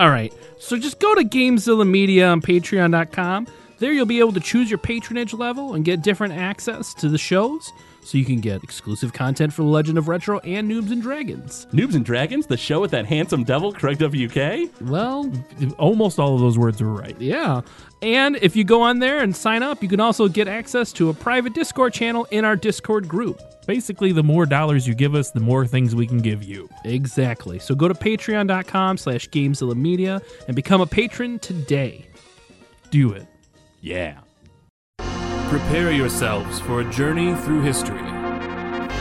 All right. So just go to Gamezilla Media on patreon.com. There you'll be able to choose your patronage level and get different access to the shows. So you can get exclusive content for The Legend of Retro and Noobs and Dragons. Noobs and Dragons, the show with that handsome devil, Craig WK. Well, Almost all of those words are right. yeah. And if you go on there and sign up, you can also get access to a private Discord channel in our Discord group. Basically, the more dollars you give us, the more things we can give you. Exactly. So go to patreon.com slash Gamezilla Media and become a patron today. Do it. Yeah. Prepare yourselves for a journey through history.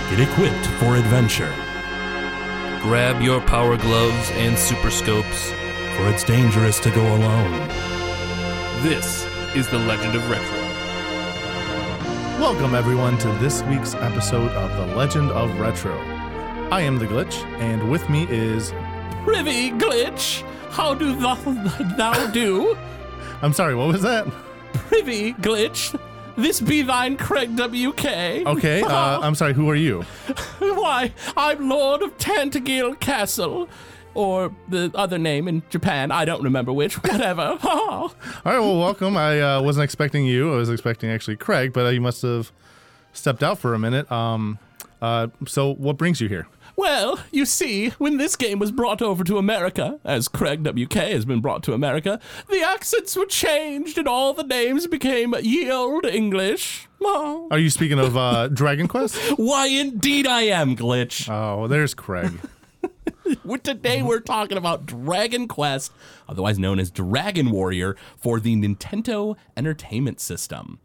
Get equipped for adventure, Grab your power gloves and super scopes. for it's dangerous to go alone. This is the Legend of Retro. Welcome, everyone, to this week's episode of The Legend of Retro. I am The Glitch, and with me is. Privy Glitch, how do thou, thou do? I'm sorry, what was that? Privy Glitch, this be thine Craig WK. Okay, uh, I'm sorry, who are you? Why, I'm Lord of Tantegel Castle. Or the other name in Japan, I don't remember which, whatever. All right, well, welcome. I uh, wasn't expecting you. I was expecting actually Craig, but uh, you must have stepped out for a minute. Um, uh, so, what brings you here? Well, you see, when this game was brought over to America, as Craig WK has been brought to America, the accents were changed and all the names became ye old English. Oh. Are you speaking of uh, Dragon Quest? Why, indeed, I am, Glitch. Oh, there's Craig. Today we're talking about Dragon Quest, otherwise known as Dragon Warrior, for the Nintendo Entertainment System.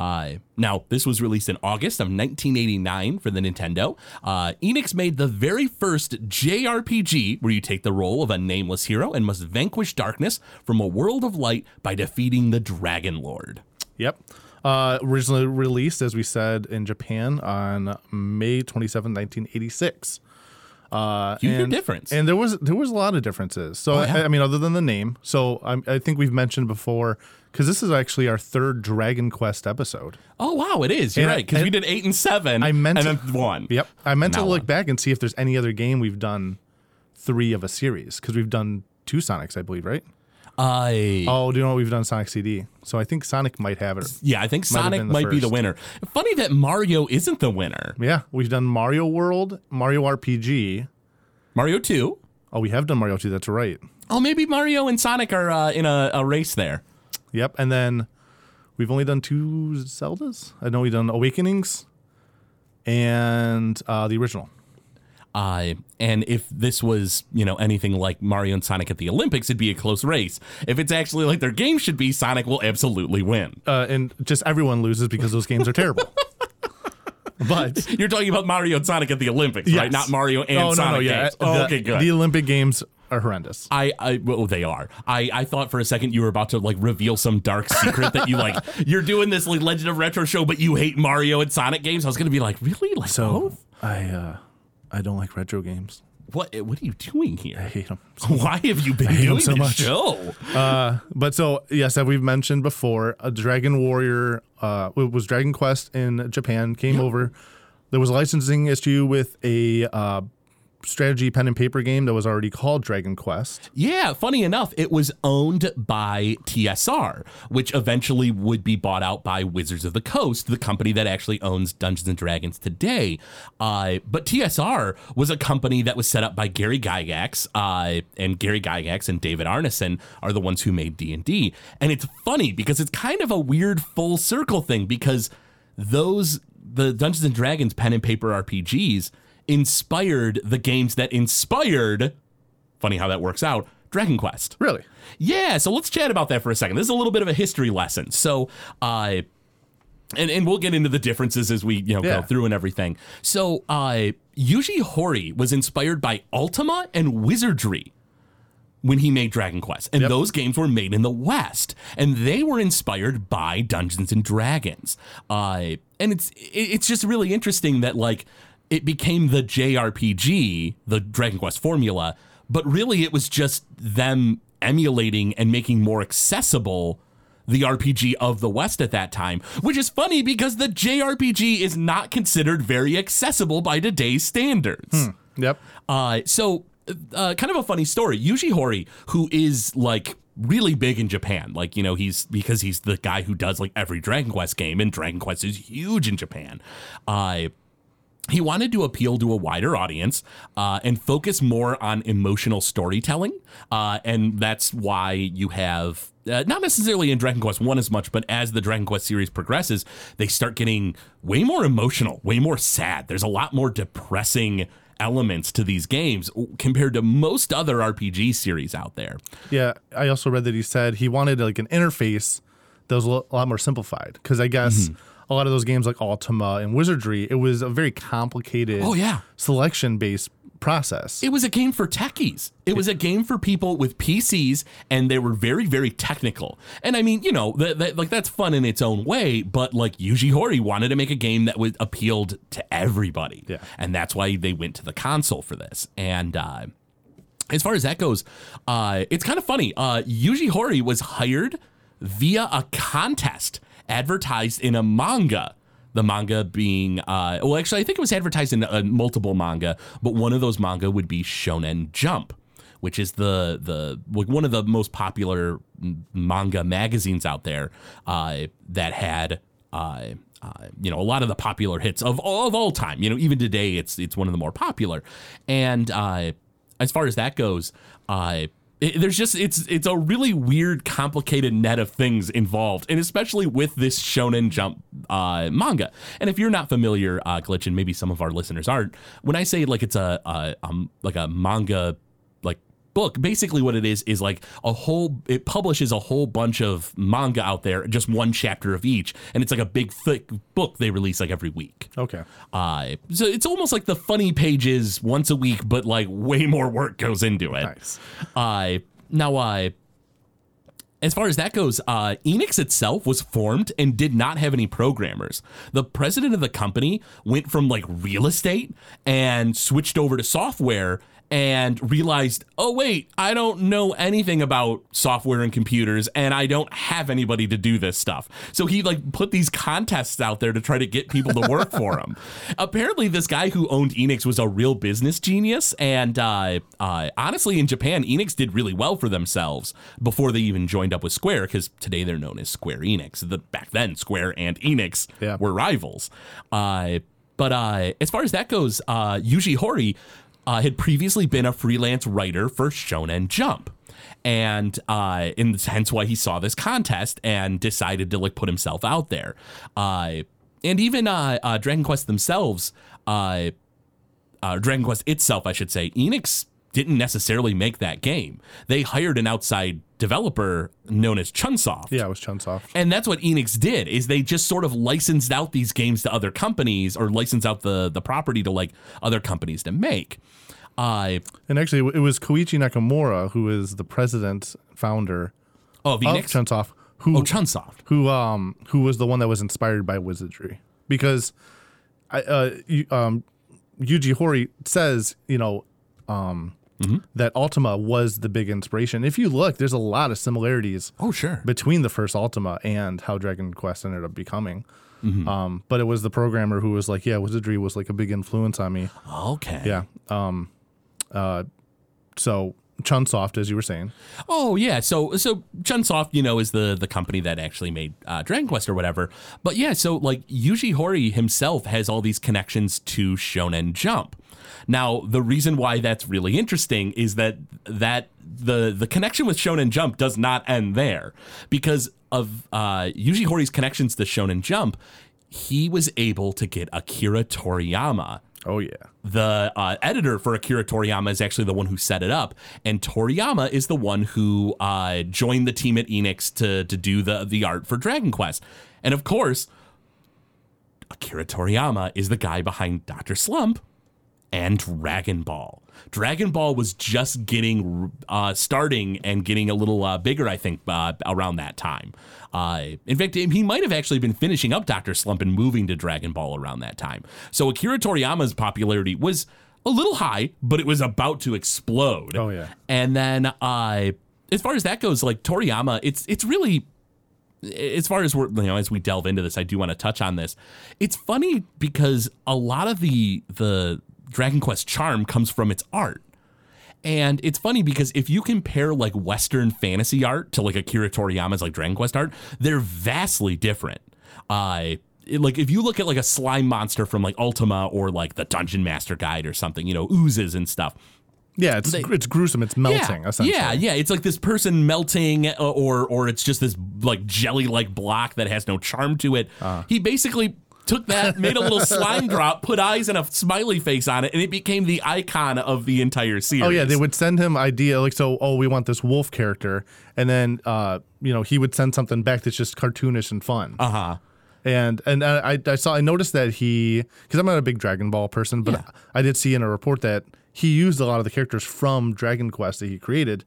Uh, now, this was released in August of 1989 for the Nintendo. Uh, Enix made the very first JRPG where you take the role of a nameless hero and must vanquish darkness from a world of light by defeating the Dragon Lord. Yep. Uh, originally released, as we said, in Japan on May 27, 1986. Uh, Huge and, difference. And there was there was a lot of differences. So Oh, yeah. I, I mean, other than the name. So I, I think we've mentioned before because this is actually our third Dragon Quest episode. Oh, wow, it is. You're And right, because we did 8 and 7 I meant and to- then 1. Yep. I meant to look one. back and see if there's any other game we've done three of a series because we've done two Sonics, I believe, right? I. Oh, do you know what we've done Sonic CD? So I think Sonic might have it. Yeah, I think Sonic might be the winner. Funny that Mario isn't the winner. Yeah, we've done Mario World, Mario RPG. Mario 2. Oh, we have done Mario 2. That's right. Oh, maybe Mario and Sonic are uh, in a, a race there. Yep. And then we've only done two Zeldas. I know we've done Awakenings and uh, the original. Uh, and if this was, you know, anything like Mario and Sonic at the Olympics, it'd be a close race. If it's actually like their game should be, Sonic will absolutely win. Uh, and just everyone loses because those games are terrible. but You're talking about Mario and Sonic at the Olympics, right? Not Mario and oh, no, Sonic no, yeah. games. The, Oh, okay, good. The Olympic games are horrendous. I, I well they are. I, I thought for a second you were about to like reveal some dark secret that you like you're doing this like Legend of Retro show, but you hate Mario and Sonic games. I was gonna be like, really? Like both? I uh, I don't like retro games. What what are you doing here? I hate them. So Why have you been 'em doing so this much. show? Uh, but so yes, as we've mentioned before, a Dragon Warrior uh, it was Dragon Quest in Japan came over. There was a licensing issue with a uh, strategy pen and paper game that was already called Dragon Quest. Yeah, funny enough, it was owned by TSR, which eventually would be bought out by Wizards of the Coast, the company that actually owns Dungeons and Dragons today. Uh, but TSR was a company that was set up by Gary Gygax, uh, and Gary Gygax and David Arneson are the ones who made D and D. And it's funny because it's kind of a weird full circle thing because those the Dungeons and Dragons pen and paper RPGs inspired the games that inspired funny how that works out dragon quest Really? yeah so let's chat about that for a second this is a little bit of a history lesson so uh and, and we'll get into the differences as we you know Yeah. go through and everything so uh yuji horii was inspired by ultima and wizardry when he made Dragon Quest. And those games were made in the West. And they were inspired by Dungeons and Dragons. Uh, and it's it's just really interesting that like it became the JRPG, the Dragon Quest formula, but really it was just them emulating and making more accessible the RPG of the West at that time, which is funny because the JRPG is not considered very accessible by today's standards. Yep. Uh, so, uh, kind of a funny story. Yuji Horii, who is like really big in Japan, like you know, he's because he's the guy who does like every Dragon Quest game, and Dragon Quest is huge in Japan. Uh, he wanted to appeal to a wider audience uh, and focus more on emotional storytelling, uh, and that's why you have uh, not necessarily in Dragon Quest One as much, but as the Dragon Quest series progresses, they start getting way more emotional, way more sad. There's a lot more depressing elements to these games compared to most other RPG series out there. Yeah, I also read that he said he wanted like an interface that was a lot more simplified because I guess Mm-hmm. A lot of those games like Ultima and Wizardry, it was a very complicated Oh, yeah. selection based process. It was a game for techies. It was a game for people with PCs, and they were very, very technical. And I mean, you know, that, that, like that's fun in its own way. But like Yuji Horii wanted to make a game that would appealed to everybody, Yeah. and that's why they went to the console for this. And uh, as far as that goes, uh, it's kind of funny. Uh, Yuji Horii was hired via a contest advertised in a manga. The manga being, uh, well, actually, I think it was advertised in uh, multiple manga, but one of those manga would be Shonen Jump, which is the the like one of the most popular manga magazines out there uh, that had. Uh, uh, you know, a lot of the popular hits of all, of all time. You know, even today, it's it's one of the more popular. And uh, as far as that goes, it, there's just it's it's a really weird, complicated net of things involved, and especially with this Shonen Jump uh, manga. And if you're not familiar, uh, Glitch, and maybe some of our listeners aren't, when I say like it's a, a um like a manga book basically what it is is like a whole it publishes a whole bunch of manga out there just one chapter of each and it's like a big thick book they release like every week okay. uh, so it's almost like the funny pages once a week, but like way more work goes into it. Nice. Uh, now, uh, as far as that goes, uh, Enix itself was formed and did not have any programmers. The president of the company went from like real estate and switched over to software and realized, oh, wait, I don't know anything about software and computers and I don't have anybody to do this stuff. So he like put these contests out there to try to get people to work for him. Apparently, this guy who owned Enix was a real business genius. And uh, uh, honestly, in Japan, Enix did really well for themselves before they even joined up with Square because today they're known as Square Enix. The, back then, Square and Enix Yeah. were rivals. Uh, but uh, as far as that goes, uh, Yuji Horii uh, had previously been a freelance writer for Shonen Jump. And uh, and hence why he saw this contest and decided to like put himself out there. Uh, and even uh, uh, Dragon Quest themselves, uh, uh, Dragon Quest itself, I should say, Enix didn't necessarily make that game. They hired an outside developer known as Chunsoft. Yeah, it was Chunsoft. And that's what Enix did is they just sort of licensed out these games to other companies or licensed out the the property to like other companies to make. Uh, And actually, it was Koichi Nakamura who is the president founder oh, of Enix. Chunsoft, who oh, Chunsoft. who um who was the one that was inspired by wizardry because I uh you, um Yuji Horii says you know um that Ultima was the big inspiration. If you look, there's a lot of similarities Oh, sure. between the first Ultima and how Dragon Quest ended up becoming. Um, but it was the programmer who was like, yeah, wizardry was like a big influence on me. Okay. Yeah. Um, uh, so Chunsoft, as you were saying, Oh yeah, so so Chunsoft, you know, is the the company that actually made uh, Dragon Quest or whatever. But yeah, so like Yuji Horii himself has all these connections to Shonen Jump. Now, the reason why that's really interesting is that that the the connection with Shonen Jump does not end there because of uh, Yuji Horii's connections to Shonen Jump. He was able to get Akira Toriyama oh yeah, the uh, editor for Akira Toriyama is actually the one who set it up, and Toriyama is the one who uh, joined the team at Enix to to do the the art for Dragon Quest, and of course, Akira Toriyama is the guy behind Doctor Slump and Dragon Ball. Dragon Ball was just getting uh, starting and getting a little uh, bigger, I think, uh, around that time. Uh, in fact, he might have actually been finishing up Doctor Slump and moving to Dragon Ball around that time. So Akira Toriyama's popularity was a little high, but it was about to explode. Oh, yeah. And then, uh, as far as that goes, like Toriyama, it's it's really as far as we're you know as we delve into this, I do want to touch on this. It's funny because a lot of the the Dragon Quest charm comes from its art. And it's funny because if you compare like Western fantasy art to like Akira Toriyama's like Dragon Quest art, they're vastly different. Uh, it- like if you look at like a slime monster from like Ultima or like the Dungeon Master Guide or something, you know, oozes and stuff. Yeah, it's it's gruesome. It's melting. Yeah, essentially. yeah, yeah. It's like this person melting, uh, or or it's just this like jelly like block that has no charm to it. Uh. He basically took that, made a little slime drop, put eyes and a smiley face on it, and it became the icon of the entire series. Oh yeah, they would send him idea like so. Oh, we want this wolf character, and then uh, you know he would send something back that's just cartoonish and fun. Uh huh. And and I, I saw I noticed that he because I'm not a big Dragon Ball person, but I did see in a report that he used a lot of the characters from Dragon Quest that he created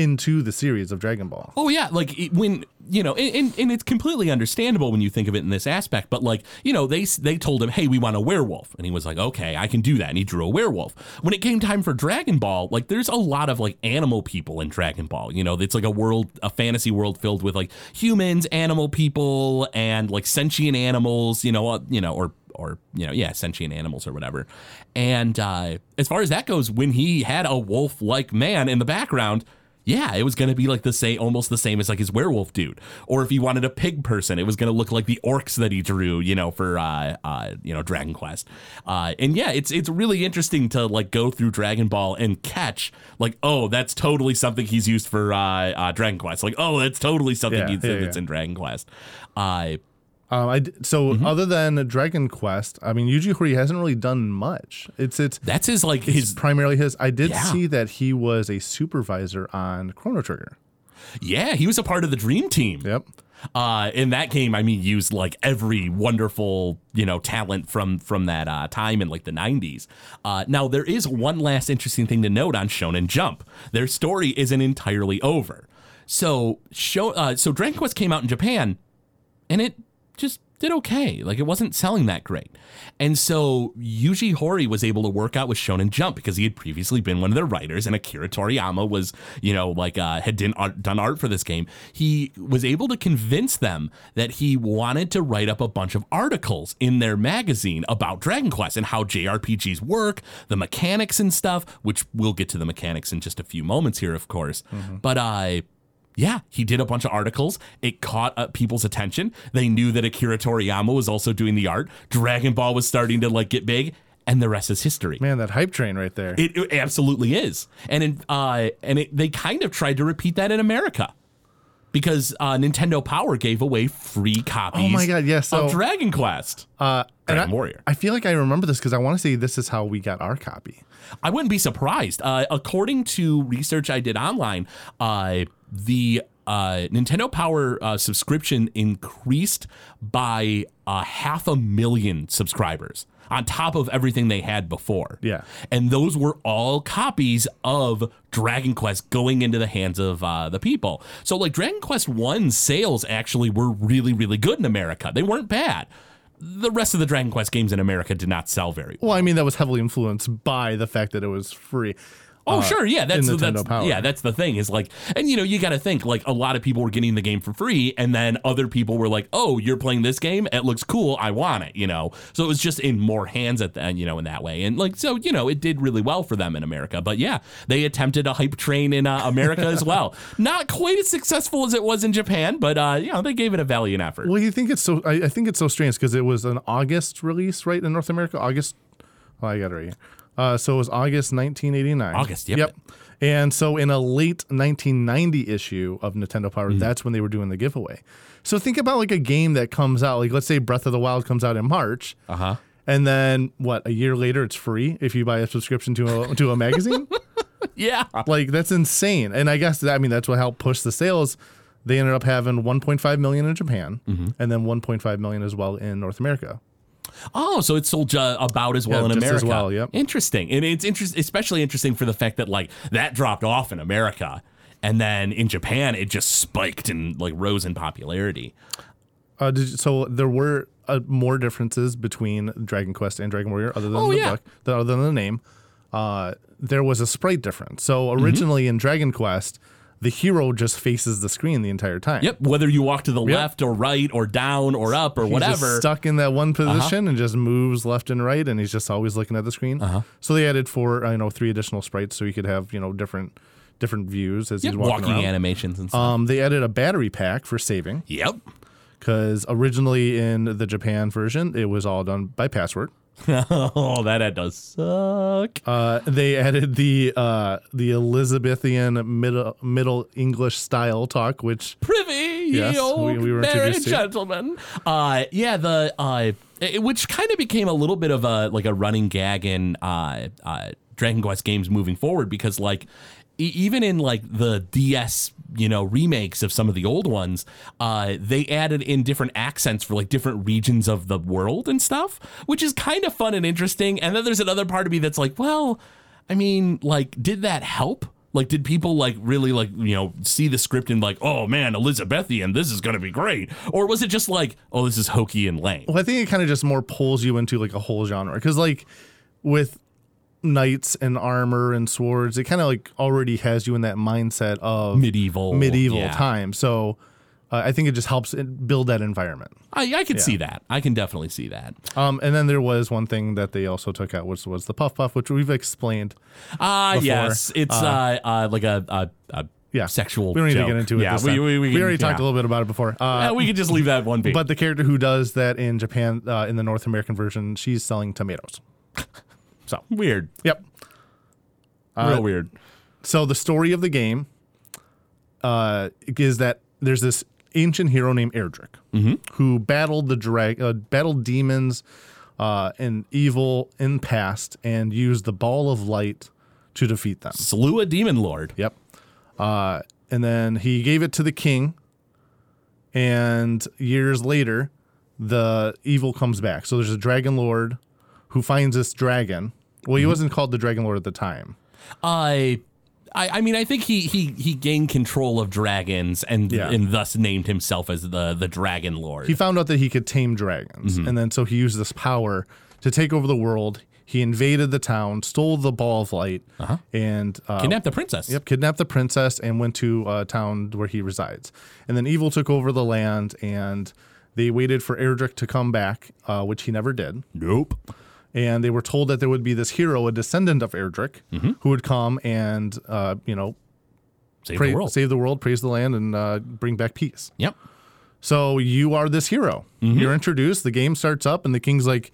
into the series of Dragon Ball. Oh yeah, like it- when you know, and, and, and it's completely understandable when you think of it in this aspect. But like you know, they they told him, hey, we want a werewolf, and he was like, okay, I can do that, and he drew a werewolf. When it came time for Dragon Ball, like there's a lot of like animal people in Dragon Ball. You know, it's like a world, a fantasy world filled with like humans, animal people, and like sentient animals. You know, uh, you know, or or you know yeah sentient animals or whatever and uh as far as that goes when he had a wolf like man in the background yeah, it was going to be like the same, almost the same as like his werewolf dude. Or if he wanted a pig person, it was going to look like the orcs that he drew, you know, for uh, uh, you know Dragon Quest. Uh, and yeah, it's it's really interesting to like go through Dragon Ball and catch like, oh, that's totally something he's used for uh, uh, Dragon Quest. Like, oh, that's totally something Yeah, he's, yeah, that's yeah. in Dragon Quest. Uh, Um, I so Mm-hmm. other than Dragon Quest, I mean Yuji Horii hasn't really done much. It's it's that's his like his primarily his. I did Yeah. see that he was a supervisor on Chrono Trigger. yeah, he was a part of the Dream Team. Yep. uh, in that game, I mean, used like every wonderful you know talent from from that uh, time in like the '90s. Uh, now there is one last interesting thing to note on Shonen Jump. Their story isn't entirely over. So show uh, so Dragon Quest came out in Japan, and it just did okay. Like it wasn't selling that great. And so Yuji Horii was able to work out with Shonen Jump because he had previously been one of their writers and Akira Toriyama was, you know, like uh, had done art, done art for this game. He was able to convince them that he wanted to write up a bunch of articles in their magazine about Dragon Quest and how JRPGs work, the mechanics and stuff, which we'll get to the mechanics in just a few moments here, of course. But uh yeah, he did a bunch of articles. It caught up people's attention. They knew that Akira Toriyama was also doing the art. Dragon Ball was starting to like get big, and the rest is history. Man, that hype train right there. It, it absolutely is, and in, uh, and it, they kind of tried to repeat that in America because uh, Nintendo Power gave away free copies. Oh my God, yeah, so- of Dragon Quest. uh, and Dragon I, Warrior. I feel like I remember this because I want to say this is how we got our copy. I wouldn't be surprised. Uh, according to research I did online, uh, the uh, Nintendo Power uh, subscription increased by uh, half a million subscribers on top of everything they had before. Yeah. And those were all copies of Dragon Quest going into the hands of uh, the people. So, like, Dragon Quest 1 sales actually were really, really good in America. They weren't bad. The rest of the Dragon Quest games in America did not sell very well. Well, I mean that was heavily influenced by the fact that it was free. Oh uh, sure, yeah, that's that's Power. yeah, that's the thing is like, and you know, you got to think like a lot of people were getting the game for free, and then other people were like, oh, you're playing this game, it looks cool, I want it, you know. So it was just in more hands at the end, you know, in that way, and like so, you know, it did really well for them in America. But yeah, they attempted a hype train in uh, America as well. Not quite as successful as it was in Japan, but uh, you know, they gave it a valiant effort. Well, you think it's so? I, I think it's so strange because it was an August release, right, in North America. August. Oh, I got it right here. Uh, so it was August 1989. August, yep. Yep. And so in a late 1990 issue of Nintendo Mm-hmm. Power, that's when they were doing the giveaway. So think about like a game that comes out, like let's say Breath of the Wild comes out in March. Uh huh. And then what? A year later, it's free if you buy a subscription to a to a magazine. Yeah. like that's insane. And I guess that, I mean that's what helped push the sales. They ended up having 1.5 million in Japan, Mm-hmm. and then 1.5 million as well in North America. Oh, so it sold uh, about as well Yeah, in just as America. well, yep. Interesting, and it's interest, especially interesting for the fact that like that dropped off in America, and then in Japan it just spiked and like rose in popularity. Uh, did you, so there were uh, more differences between Dragon Quest and Dragon Warrior, other than Oh, the yeah. book, other than the name. Uh, there was a sprite difference. So Mm-hmm. originally in Dragon Quest, the hero just faces the screen the entire time. Yep, whether you walk to the left or right or down or up or He's whatever. Uh-huh. stuck in that one position and just moves left and right, and he's just always looking at the screen. Uh-huh. So they added four, uh, you know, three additional sprites, so he could have you know different different views as Yep, he's walking, walking animations and stuff. Um, they added a battery pack for saving yep. because originally in the Japan version it was all done by password. oh, that ad does suck. Uh, they added the uh, the Elizabethan middle Middle English style talk, which privy, Yes, we- we were to. gentlemen. Uh, yeah, the uh, it- which kind of became a little bit of a like a running gag in uh, uh, Dragon Quest games moving forward because like even in like the DS you know remakes of some of the old ones, uh, they added in different accents for like different regions of the world and stuff, which is kind of fun and interesting. And then there's another part of me that's like, well, I mean, like, did that help? Like, did people like really like you know see the script and like, oh man, Elizabethan, this is gonna be great, or was it just like, oh, this is hokey and lame? well, I think it kind of just more pulls you into like a whole genre because like with knights and armor and swords, it kind of like already has you in that mindset of Medieval, medieval yeah. time. So uh, I think it just helps it build that environment. I, I can see that. I can definitely see that. Um, and then there was one thing that they also took out, which was the puff puff, which we've explained. Ah, Before, yes, it's uh, uh, like a, a, a Yeah, sexual. We don't need joke. to get into it. Yeah, this we, we, we, can- already talked a little bit about it before. Uh, Uh, we could just leave that one be. But the character who does that in Japan, uh, in the North American version, she's selling tomatoes. So, weird, yep. real weird. So the story of the game uh, is that there's this ancient hero named Erdrick who battled the drag, uh, battled demons uh, and evil in past, and used the ball of light to defeat them. Slew a demon lord. Yep. Uh, and then he gave it to the king. And years later, the evil comes back. So there's a dragon lord who finds this dragon. Well, he wasn't called the dragon lord at the time. I, I, I mean, I think he he he gained control of dragons and Yeah. and thus named himself as the the Dragon Lord. He found out that he could tame dragons. And then so he used this power to take over the world. He invaded the town, stole the ball of light, and uh, Kidnapped the princess. Yep, kidnapped the princess and went to a town where he resides. And then evil took over the land, and they waited for Erdrick to come back, uh, which he never did. Nope. And they were told that there would be this hero, a descendant of Erdrick, who would come and, uh, you know, Save the world. save the world, praise the land, and uh, bring back peace. Yep. So you are this hero. You're introduced. The game starts up, and the king's like,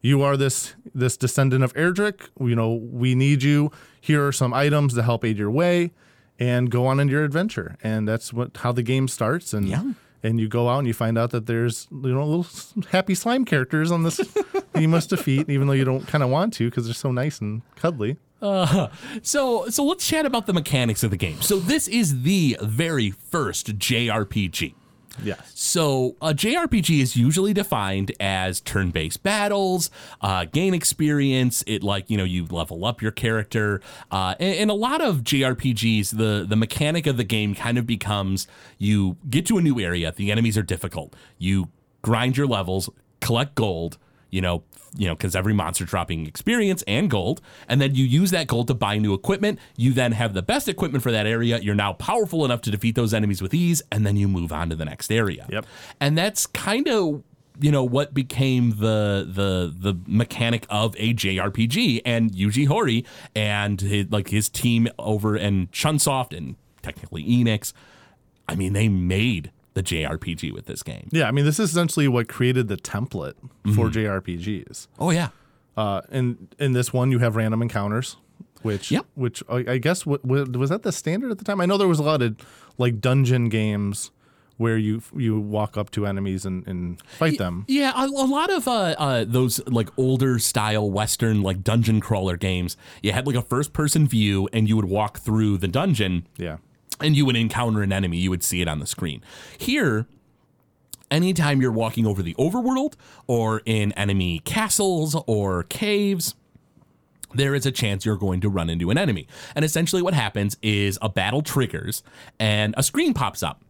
"You are this this descendant of Erdrick. You know, we need you. Here are some items to help aid your way, and go on in your adventure." And that's what how the game starts. And Yeah. And you go out and you find out that there's you know little happy slime characters on this that you must defeat, even though you don't kind of want to because they're so nice and cuddly. Uh-huh. So so let's chat about the mechanics of the game. So this is the very first JRPG. Yes. So a JRPG is usually defined as turn-based battles, uh, gain experience. It like you know you level up your character, uh, and, and a lot of JRPGs, the the mechanic of the game kind of becomes you get to a new area. The enemies are difficult. You grind your levels, collect gold. You know, you know, because every monster dropping experience and gold, and then you use that gold to buy new equipment. You then have the best equipment for that area. You're now powerful enough to defeat those enemies with ease, and then you move on to the next area. Yep. And that's kind of you know what became the the the mechanic of a JRPG and Yuji Horii and his, like his team over and Chunsoft and technically Enix. I mean, they made the JRPG with this game. Yeah, I mean, this is essentially what created the template for JRPGs. Oh yeah. Uh, and in this one, you have random encounters, which Yep. which I, I guess wa- wa- was that the standard at the time. I know there was a lot of like dungeon games where you you walk up to enemies and, and fight them. Yeah, a, a lot of uh, uh, those like older style Western like dungeon crawler games, you had like a first person view and you would walk through the dungeon Yeah, and you would encounter an enemy, you would see it on the screen. Here, anytime you're walking over the overworld or in enemy castles or caves, there is a chance you're going to run into an enemy. And essentially, what happens is a battle triggers and a screen pops up.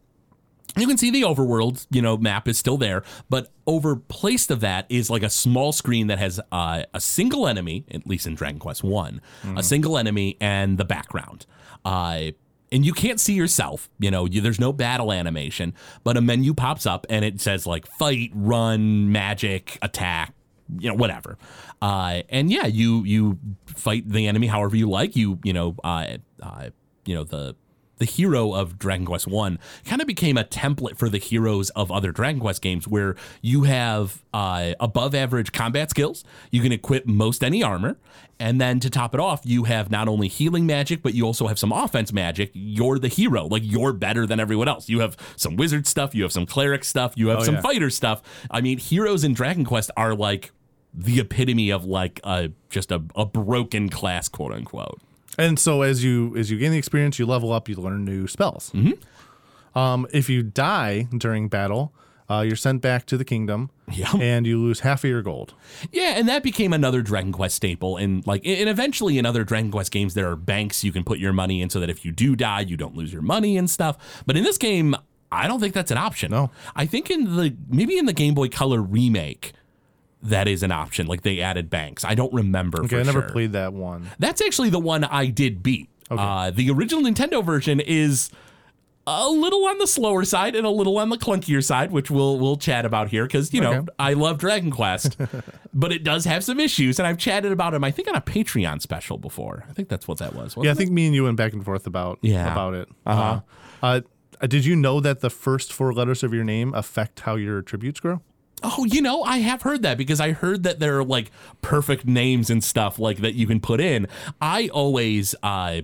You can see the overworld, you know, map is still there, but over placed of that is like a small screen that has uh, a single enemy, at least in Dragon Quest One, a single enemy and the background. Uh, and you can't see yourself, you know, you, there's no battle animation, but a menu pops up and it says like fight, run, magic, attack, you know, whatever. Uh, and yeah, you you fight the enemy however you like. You you know, uh, uh, you know the the hero of Dragon Quest One kind of became a template for the heroes of other Dragon Quest games, where you have uh, above average combat skills. You can equip most any armor, and then to top it off, you have not only healing magic, but you also have some offense magic. You're the hero, like you're better than everyone else. You have some wizard stuff, you have some cleric stuff, you have some yeah. fighter stuff. I mean, heroes in Dragon Quest are like the epitome of like a just a, a broken class, quote unquote. And so as you as you gain the experience, you level up, you learn new spells. Mm-hmm. Um, if you die during battle, uh, you're sent back to the kingdom, Yeah. and you lose half of your gold. Yeah, and that became another Dragon Quest staple. And like, and eventually in other Dragon Quest games, there are banks you can put your money in so that if you do die, you don't lose your money and stuff. But in this game, I don't think that's an option. No. I think in the maybe in the Game Boy Color remake, that is an option. Like they added banks. I don't remember. Okay, I never sure. played that one. That's actually the one I did beat. Uh, the original Nintendo version is a little on the slower side and a little on the clunkier side, which we'll we'll chat about here because you know I love Dragon Quest, but it does have some issues, and I've chatted about them. I think on a Patreon special before. I think that's what that was. Yeah, I think me and you went back and forth about Yeah. about it. Uh-huh. Uh, uh, did you know that the first four letters of your name affect how your attributes grow? Oh, you know, I have heard that because I heard that there are like perfect names and stuff like that you can put in. I always uh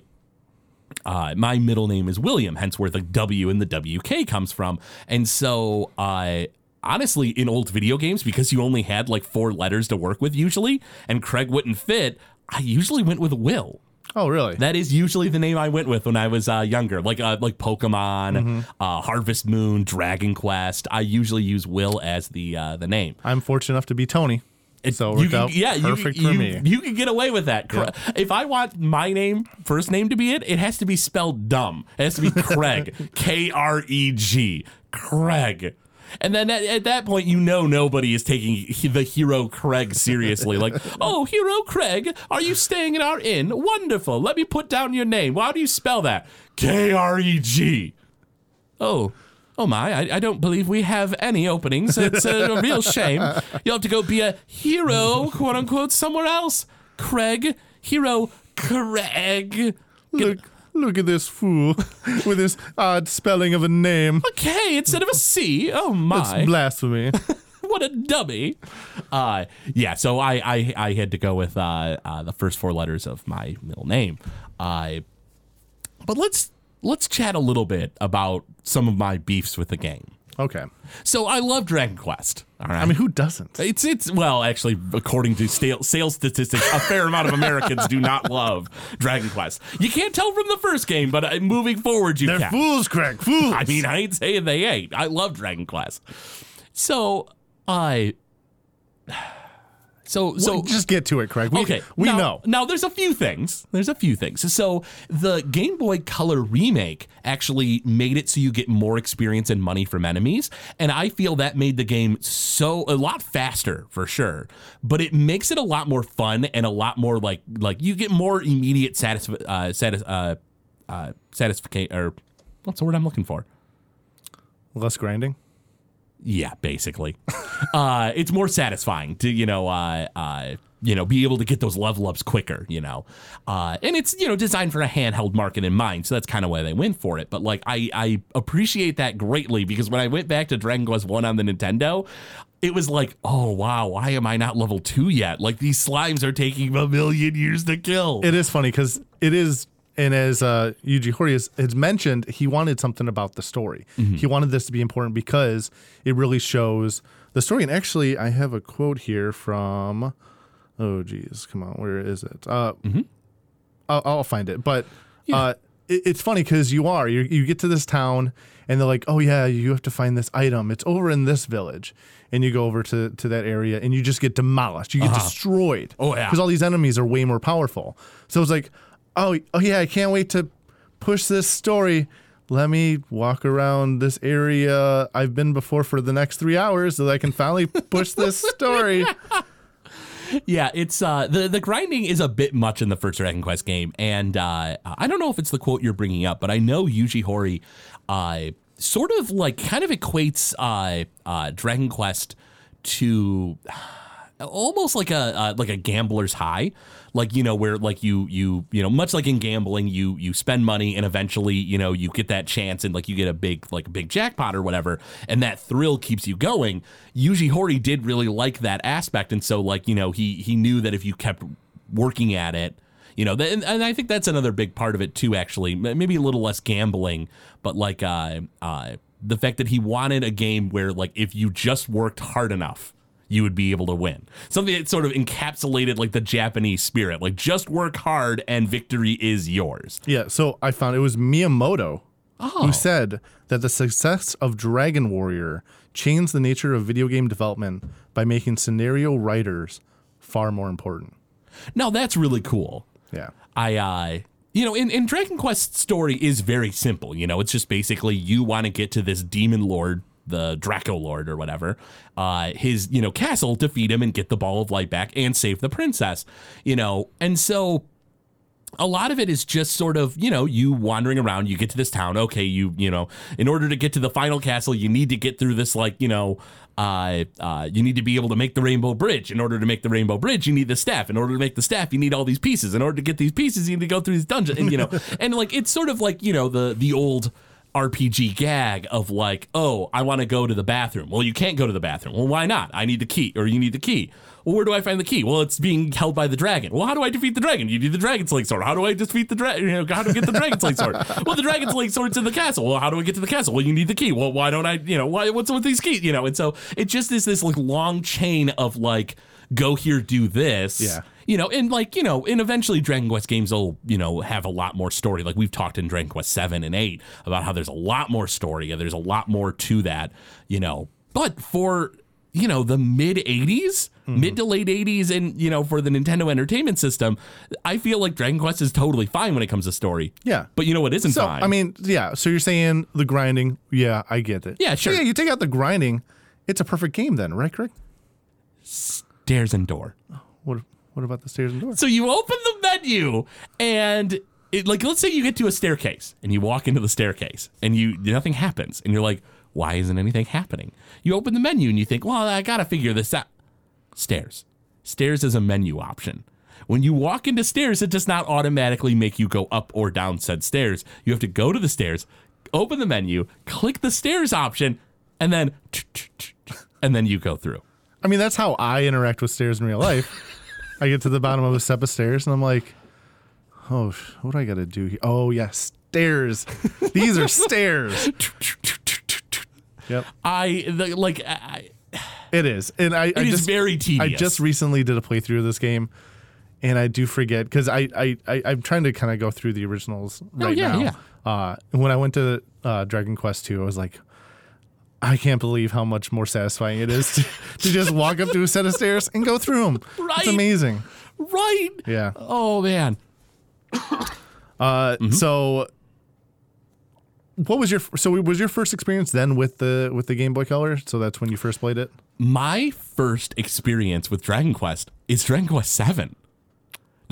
uh, my middle name is William, hence where the W and the WK comes from. And so, uh, honestly, in old video games, because you only had like four letters to work with usually, and Craig wouldn't fit, I usually went with Will. Oh, really? That is usually the name I went with when I was uh, younger, like uh, like Pokemon, uh, Harvest Moon, Dragon Quest. I usually use Will as the uh, the name. I'm fortunate enough to be Tony. so it You worked can- yeah, perfect you, for you, me. You can get away with that. Cra- If I want my name, first name to be it, it has to be spelled dumb. It has to be Craig, K R E G, Craig. And then at, at that point, you know nobody is taking the hero Craig seriously. Like, oh, hero Craig, are you staying in our inn? Wonderful. Let me put down your name. How do you spell that? K R E G. Oh, oh my! I, I don't believe we have any openings. It's a, a real shame. You'll have to go be a hero, quote unquote, somewhere else. Craig, hero, Craig. Look, look at this fool with his odd spelling of a name. K instead of a C. Oh That's my! blasphemy. what a dummy. Uh, yeah. So I, I I had to go with uh, uh, the first four letters of my middle name. Uh, but let's let's chat a little bit about some of my beefs with the game. Okay. So I love Dragon Quest. All right. I mean, who doesn't? It's it's well, actually, according to sales statistics, a fair amount of Americans do not love Dragon Quest. You can't tell from the first game, but uh, moving forward, you They're can. fools, Craig. Fools. I mean, I ain't saying they ain't. I love Dragon Quest. So I. So so just get to it, Craig. We, okay, we now, know. Now there's a few things. There's a few things. So the Game Boy Color remake actually made it so you get more experience and money from enemies, and I feel that made the game so a lot faster for sure. But it makes it a lot more fun and a lot more like like you get more immediate satisf- uh, satis- uh, uh, satisfaction or what's the word I'm looking for? Less grinding. Yeah, basically. uh, it's more satisfying to, you know, uh, uh, you know, be able to get those level ups quicker, you know. Uh, and it's, you know, designed for a handheld market in mind, so that's kind of why they went for it. But like I I appreciate that greatly because when I went back to Dragon Quest 1 on the Nintendo, it was like, oh wow, why am I not level 2 yet? Like these slimes are taking a million years to kill. It is funny because it is, and as uh, Yuji Horii has, has mentioned, he wanted something about the story. Mm-hmm. He wanted this to be important because it really shows the story. And actually, I have a quote here from, oh geez, come on, where is it? Uh, Mm-hmm. I'll, I'll find it. But uh, it, it's funny because you are you you get to this town and they're like, oh yeah, you have to find this item. It's over in this village, and you go over to to that area and you just get demolished. You get destroyed. Oh, yeah. because all these enemies are way more powerful. So it's like, oh oh yeah, I can't wait to push this story. Let me walk around this area I've been before for the next three hours so that I can finally push this story. Yeah, it's uh the the grinding is a bit much in the first Dragon Quest game, and uh, I don't know if it's the quote you're bringing up, but I know Yuji Horii uh sort of like kind of equates uh, uh Dragon Quest to almost like a uh, like a gambler's high like you know where like you you you know much like in gambling you you spend money and eventually you know you get that chance and like you get a big like a big jackpot or whatever and that thrill keeps you going Yuji Horii did really like that aspect and so like you know he he knew that if you kept working at it you know, and, and I think that's another big part of it too. Actually, maybe a little less gambling, but like uh, uh, the fact that he wanted a game where like if you just worked hard enough, you would be able to win. Something that sort of encapsulated like the Japanese spirit, like just work hard and victory is yours. Yeah, so I found it was Miyamoto Oh. who said that the success of Dragon Warrior changed the nature of video game development by making scenario writers far more important. Now that's really cool. Yeah. I uh you know, in, in Dragon Quest story is very simple. You know, it's just basically you want to get to this demon lord, the Draco Lord or whatever, uh, his, you know, castle, defeat him and get the ball of light back and save the princess. You know, and so a lot of it is just sort of you know you wandering around you get to this town okay you you know in order to get to the final castle you need to get through this like you know uh, uh, you need to be able to make the rainbow bridge. In order to make the rainbow bridge you need the staff. In order to make the staff you need all these pieces. In order to get these pieces you need to go through these dungeons and you know and like it's sort of like you know the the old RPG gag of like, oh, I want to go to the bathroom. Well, you can't go to the bathroom. Well, why not? I need the key, or you need the key. Well, where do I find the key? Well, it's being held by the dragon. Well, how do I defeat the dragon? You need the dragon slate sword. How do I defeat the dragon? You know, how do I get the dragon slate sword? Well, the dragon slate sword's in the castle. Well, how do I get to the castle? Well, you need the key. Well, why don't I? You know, why? What's with these keys? You know, and so it just is this like long chain of like, go here, do this Yeah. You know, and like, you know, and eventually Dragon Quest games will, you know, have a lot more story. Like we've talked in Dragon Quest 7 and 8 about how there's a lot more story and there's a lot more to that, you know. But for, you know, the mid 80s, Mm-hmm. mid to late 80s, and, you know, for the Nintendo Entertainment System, I feel like Dragon Quest is totally fine when it comes to story. Yeah. But you know what isn't So fine? I mean, yeah. So you're saying the grinding? Yeah, I get it. Yeah, sure. yeah, you take out the grinding, it's a perfect game then, right, Craig? stairs and door. What What about the stairs and doors? So you open the menu and it, like let's say you get to a staircase and you walk into the staircase and you nothing happens and you're like why isn't anything happening? You open the menu and you think, "Well, I got to figure this out." Stairs. Stairs is a menu option. When you walk into stairs, it does not automatically make you go up or down said stairs. You have to go to the stairs, open the menu, click the stairs option, and then and then you go through. I mean, that's how I interact with stairs in real life. I get to the bottom of a step of stairs and I'm like, oh, what do I got to do here? Oh, yeah, stairs. These are stairs. Yep, I the, like I, it is. And I, I it is just, very tedious. I just recently did a playthrough of this game, and I do forget because I, I, I I'm trying to kind of go through the originals right Oh, yeah, now. yeah. Uh, when I went to uh, Dragon Quest two, I was like, I can't believe how much more satisfying it is to, to just walk up to a set of stairs and go through them. Right. It's amazing. right. Yeah. Oh man. Uh, Mm-hmm. so. What was your so was your first experience then with the with the Game Boy Color? So that's when you first played it. My first experience with Dragon Quest is Dragon Quest 7.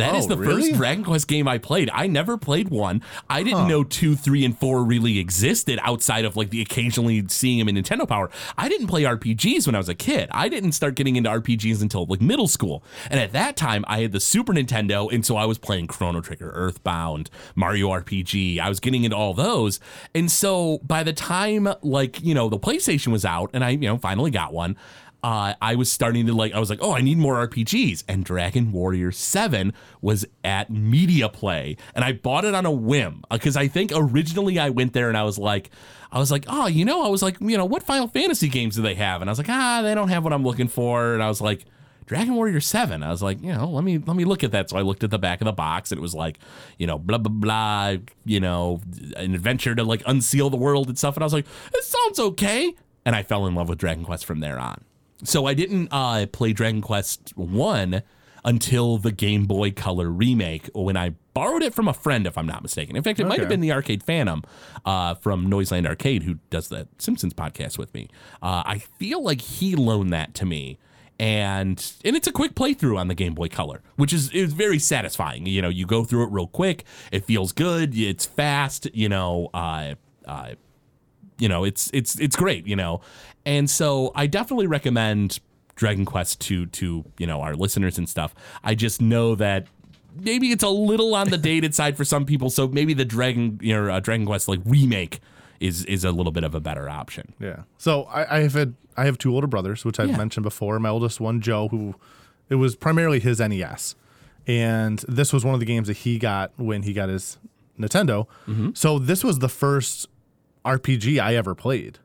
That is Oh, the really? first Dragon Quest game I played. I never played one. I didn't know two, three, and four really existed outside of like the occasionally seeing them in Nintendo Power. I didn't play RPGs when I was a kid. I didn't start getting into RPGs until like middle school. And at that time, I had the Super Nintendo, and so I was playing Chrono Trigger, Earthbound, Mario RPG. I was getting into all those. And so by the time like, you know, the PlayStation was out and I, you know, finally got one, uh, I was starting to like, I was like, oh, I need more RPGs. And Dragon Warrior 7 was at Media Play. And I bought it on a whim because I think originally I went there and I was like, I was like, oh, you know, I was like, you know, what Final Fantasy games do they have? And I was like, ah, they don't have what I'm looking for. And I was like, Dragon Warrior 7. I was like, you know, let me let me look at that. So I looked at the back of the box and it was like, you know, blah blah blah, you know, an adventure to like unseal the world and stuff. And I was like, this sounds okay. And I fell in love with Dragon Quest from there on. So I didn't uh, play Dragon Quest 1 until the Game Boy Color remake when I borrowed it from a friend, if I'm not mistaken. In fact, it might have been the Arcade Phantom uh, from Noiseland Arcade, who does the Simpsons podcast with me. Uh, I feel like he loaned that to me. And and it's a quick playthrough on the Game Boy Color, which is is very satisfying. You know, you go through it real quick. It feels good. It's fast. You know, uh, uh, you know, it's it's it's great, you know. And so I definitely recommend Dragon Quest to to, you know, our listeners and stuff. I just know that maybe it's a little on the dated side for some people, so maybe the Dragon you know, uh, Dragon Quest like remake is is a little bit of a better option. Yeah. So I, I have had I have two older brothers, which I've Yeah. mentioned before. My oldest one, Joe, who it was primarily his NES, and this was one of the games that he got when he got his Nintendo. So this was the first RPG I ever played,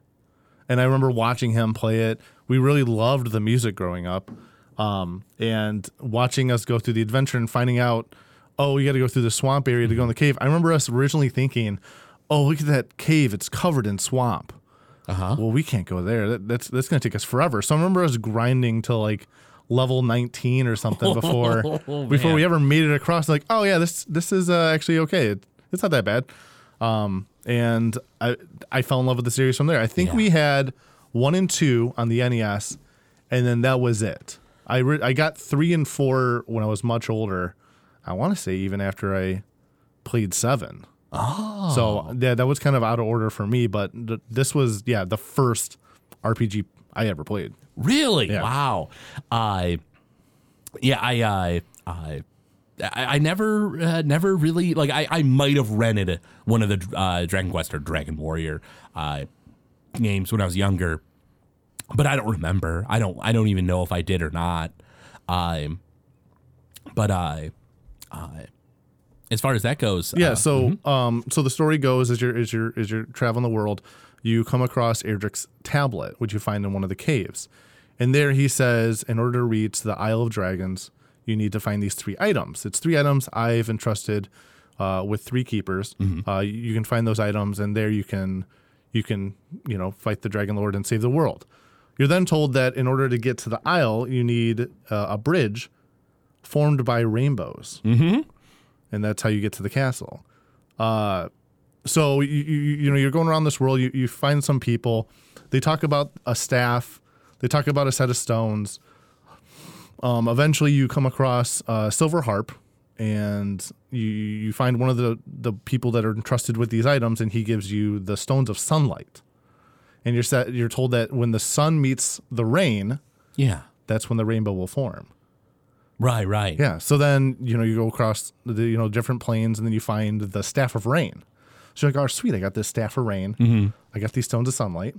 and I remember watching him play it. We really loved the music growing up, um, and watching us go through the adventure and finding out, oh, you got to go through the swamp area to go in the cave. I remember us originally thinking, oh, look at that cave; it's covered in swamp well, we can't go there. That, that's that's gonna take us forever. So I remember us grinding to like level 19 or something before before we ever made it across. Like, oh yeah, this this is uh, actually okay. It, it's not that bad. Um, and I I fell in love with the series from there. I think Yeah. we had one and two on the NES, and then that was it. I re- I got three and four when I was much older. I want to say even after I played seven. Oh. So yeah, that was kind of out of order for me, but th- this was yeah the first RPG I ever played. Really? Yeah. Wow. Uh, yeah, I, uh, I, I I never, uh, never really like. I, I might have rented one of the uh, Dragon Quest or Dragon Warrior uh, games when I was younger, but I don't remember. I don't. I don't even know if I did or not. Um, but I, I, as far as that goes, Yeah. uh, so um so the story goes as you're as you're as you're traveling the world, you come across Erdrick's tablet, which you find in one of the caves, and there he says, in order to reach the Isle of Dragons, you need to find these three items. It's three items I've entrusted uh, with three keepers. Uh, you can find those items, and there you can you can you know fight the Dragon Lord and save the world. You're then told that in order to get to the Isle, you need uh, a bridge formed by rainbows, mm-hmm. and that's how you get to the castle. Uh, so you, you you know you're going around this world. You you find some people. They talk about a staff. They talk about a set of stones. Um, eventually, you come across a silver harp, and you you find one of the the people that are entrusted with these items, and he gives you the stones of sunlight. And you're set. You're told that when the sun meets the rain, yeah, that's when the rainbow will form. right, right, Yeah. So then you know you go across the you know different planes, and then you find the staff of rain. So you're like, oh sweet, I got this staff of rain. I got these stones of sunlight.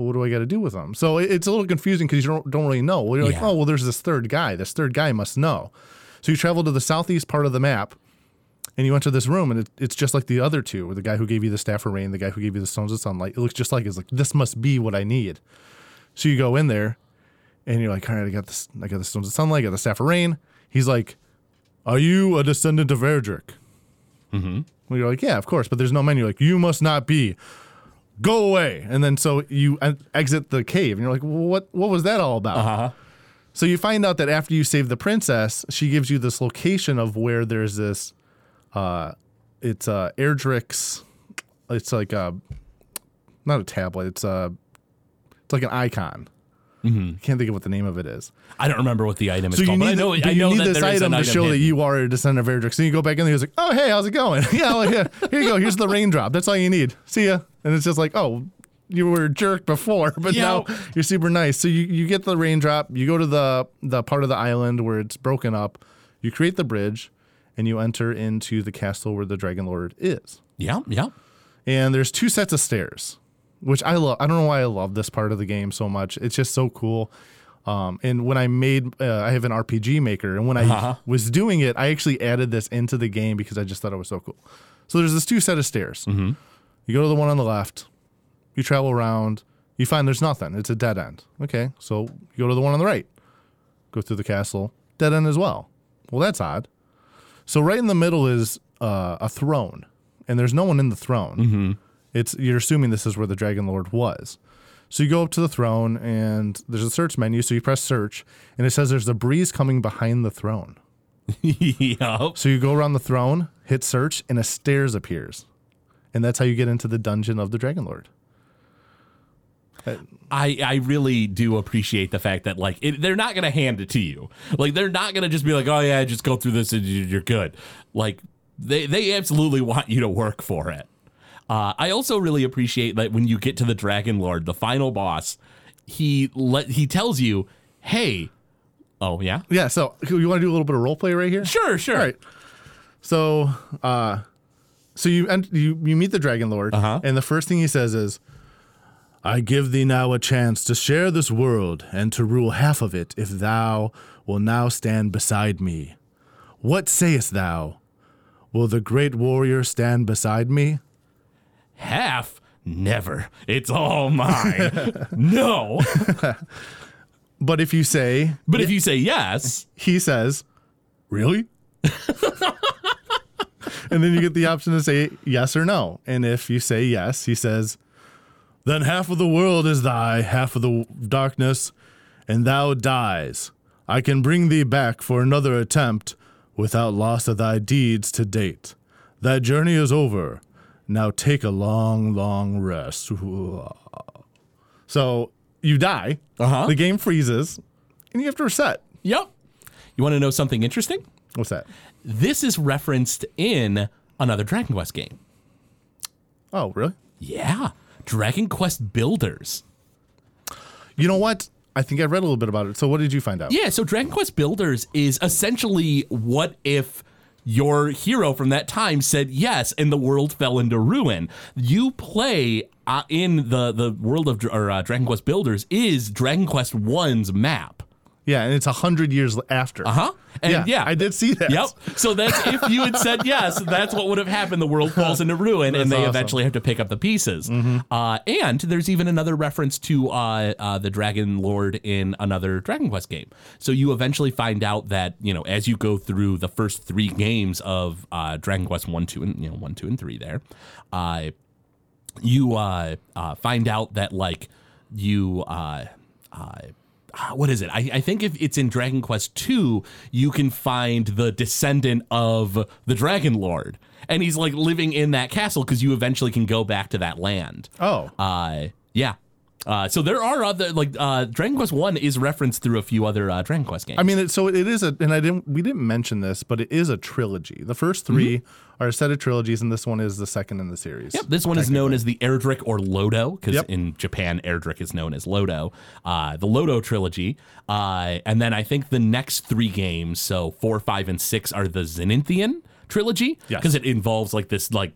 Well, what do I got to do with them? So it's a little confusing because you don't don't really know. Well, you're like, oh well, there's this third guy. This third guy must know. So you travel to the southeast part of the map, and you enter this room, and it, it's just like the other two, the guy who gave you the staff of rain, the guy who gave you the stones of sunlight. It looks just like it's like this must be what I need. So you go in there, and you're like, all right, I got this. I got the stones of sunlight. I got the staff of rain. He's like, are you a descendant of Erdrick? Mm-hmm. Well, you're like, yeah, of course, but there's no menu. Like, you must not be. Go away. And then so you exit the cave, and you're like, what? What was that all about? Uh-huh. So you find out that after you save the princess, she gives you this location of where there's this. Uh, it's uh, Erdrick's. It's like a, not a tablet. It's a, it's like an icon. Mm-hmm. I can't think of what the name of it is. I don't remember what the item is So you called, need, but I know, I you know need that this is item to show that you are a descendant of Erdrick. So you go back in there, he's like, oh, hey, how's it going? yeah, yeah, here you go. Here's the raindrop. That's all you need. See ya. And it's just like, oh, you were a jerk before, but Yeah. now you're super nice. So you, you get the raindrop. You go to the, the part of the island where it's broken up. You create the bridge, and you enter into the castle where the Dragon Lord is. Yeah, yeah. And there's two sets of stairs, which I love. I don't know why I love this part of the game so much. It's just so cool. Um, and when I made, uh, I have an RPG maker, and when I was doing it, I actually added this into the game because I just thought it was so cool. So there's this two set of stairs. You go to the one on the left, you travel around, you find there's nothing. It's a dead end. Okay, so you go to the one on the right. go through the castle, dead end as well. Well, that's odd. So right in the middle is uh, a throne, and there's no one in the throne. It's you're assuming this is where the Dragon Lord was. So you go up to the throne, and there's a search menu. So you press search, and it says there's a breeze coming behind the throne. yup. So you go around the throne, hit search, and a stairs appears, and that's how you get into the dungeon of the Dragon Lord. I, I really do appreciate the fact that like it, they're not gonna hand it to you. Like they're not gonna just be like, oh yeah, just go through this and you- you're good. Like they they absolutely want you to work for it. Uh, I also really appreciate that when you get to the Dragon Lord, the final boss, he let he tells you, hey, oh yeah, Yeah. So you want to do a little bit of role play right here? sure, sure, All right. So, uh, so you ent- you you meet the Dragon Lord, Uh-huh. and the first thing he says is, "I give thee now a chance to share this world and to rule half of it, if thou will now stand beside me. What sayest thou? Will the great warrior stand beside me?" Half. Never. It's all mine. no. But if you say, But if you say yes, he says, "Really?" and then you get the option to say yes or no. And if you say yes, he says, "Then half of the world is thy, half of the darkness, and thou dies. I can bring thee back for another attempt without loss of thy deeds to date. Thy journey is over. Now take a long, long rest." So you die. Uh-huh. The game freezes, and you have to reset. yep. You want to know something interesting? What's that? This is referenced in another Dragon Quest game. Oh, really? Yeah. Dragon Quest Builders. You know what? I think I read a little bit about it. So what did you find out? Yeah, so Dragon Quest Builders is essentially what if your hero from that time said yes and the world fell into ruin. You play uh, in the the world of or, uh, Dragon Quest Builders is Dragon Quest 1's map. Yeah, and it's a hundred years after. Uh huh. And Yeah, yeah, I did see that. Yep. So that's if you had said yes, that's what would have happened. The world falls into ruin, and they awesome. eventually have to pick up the pieces. Uh, and there's even another reference to uh, uh, the Dragon Lord in another Dragon Quest game. So you eventually find out that you know as you go through the first three games of uh, Dragon Quest one, two, and you know one, two, and three. There, uh, you uh, uh, find out that like you uh, uh, ah, what is it? I, I think if it's in Dragon Quest two, you can find the descendant of the Dragon Lord, and he's like living in that castle because you eventually can go back to that land. Oh, Uh, yeah. Uh, so there are other like uh, Dragon Quest One is referenced through a few other uh, Dragon Quest games. I mean, it, so it is a, and I didn't, we didn't mention this, but it is a trilogy. The first 3 are a set of trilogies, and this one is the second in the series. Yep, this one is known as the Erdrick or Loto because Yep. in Japan Erdrick is known as Loto. Uh, the Loto trilogy, uh, and then I think the next three games, so four, five, and six, are the Zeninthian trilogy Yes. because it involves like this like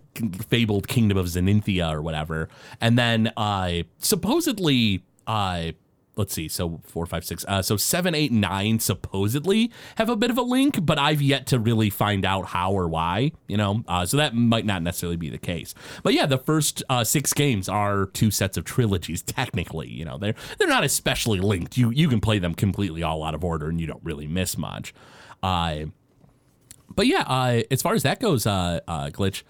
fabled kingdom of Zeninthia or whatever, and then uh, supposedly. Uh, Let's see. So four, five, six. Uh, so seven, eight, nine supposedly have a bit of a link, but I've yet to really find out how or why. You know, uh, so that might not necessarily be the case. But yeah, the first uh, six games are two sets of trilogies. Technically, you know, they're they're not especially linked. You you can play them completely all out of order, and you don't really miss much. Uh, but yeah, uh, as far as that goes, uh, uh, glitch.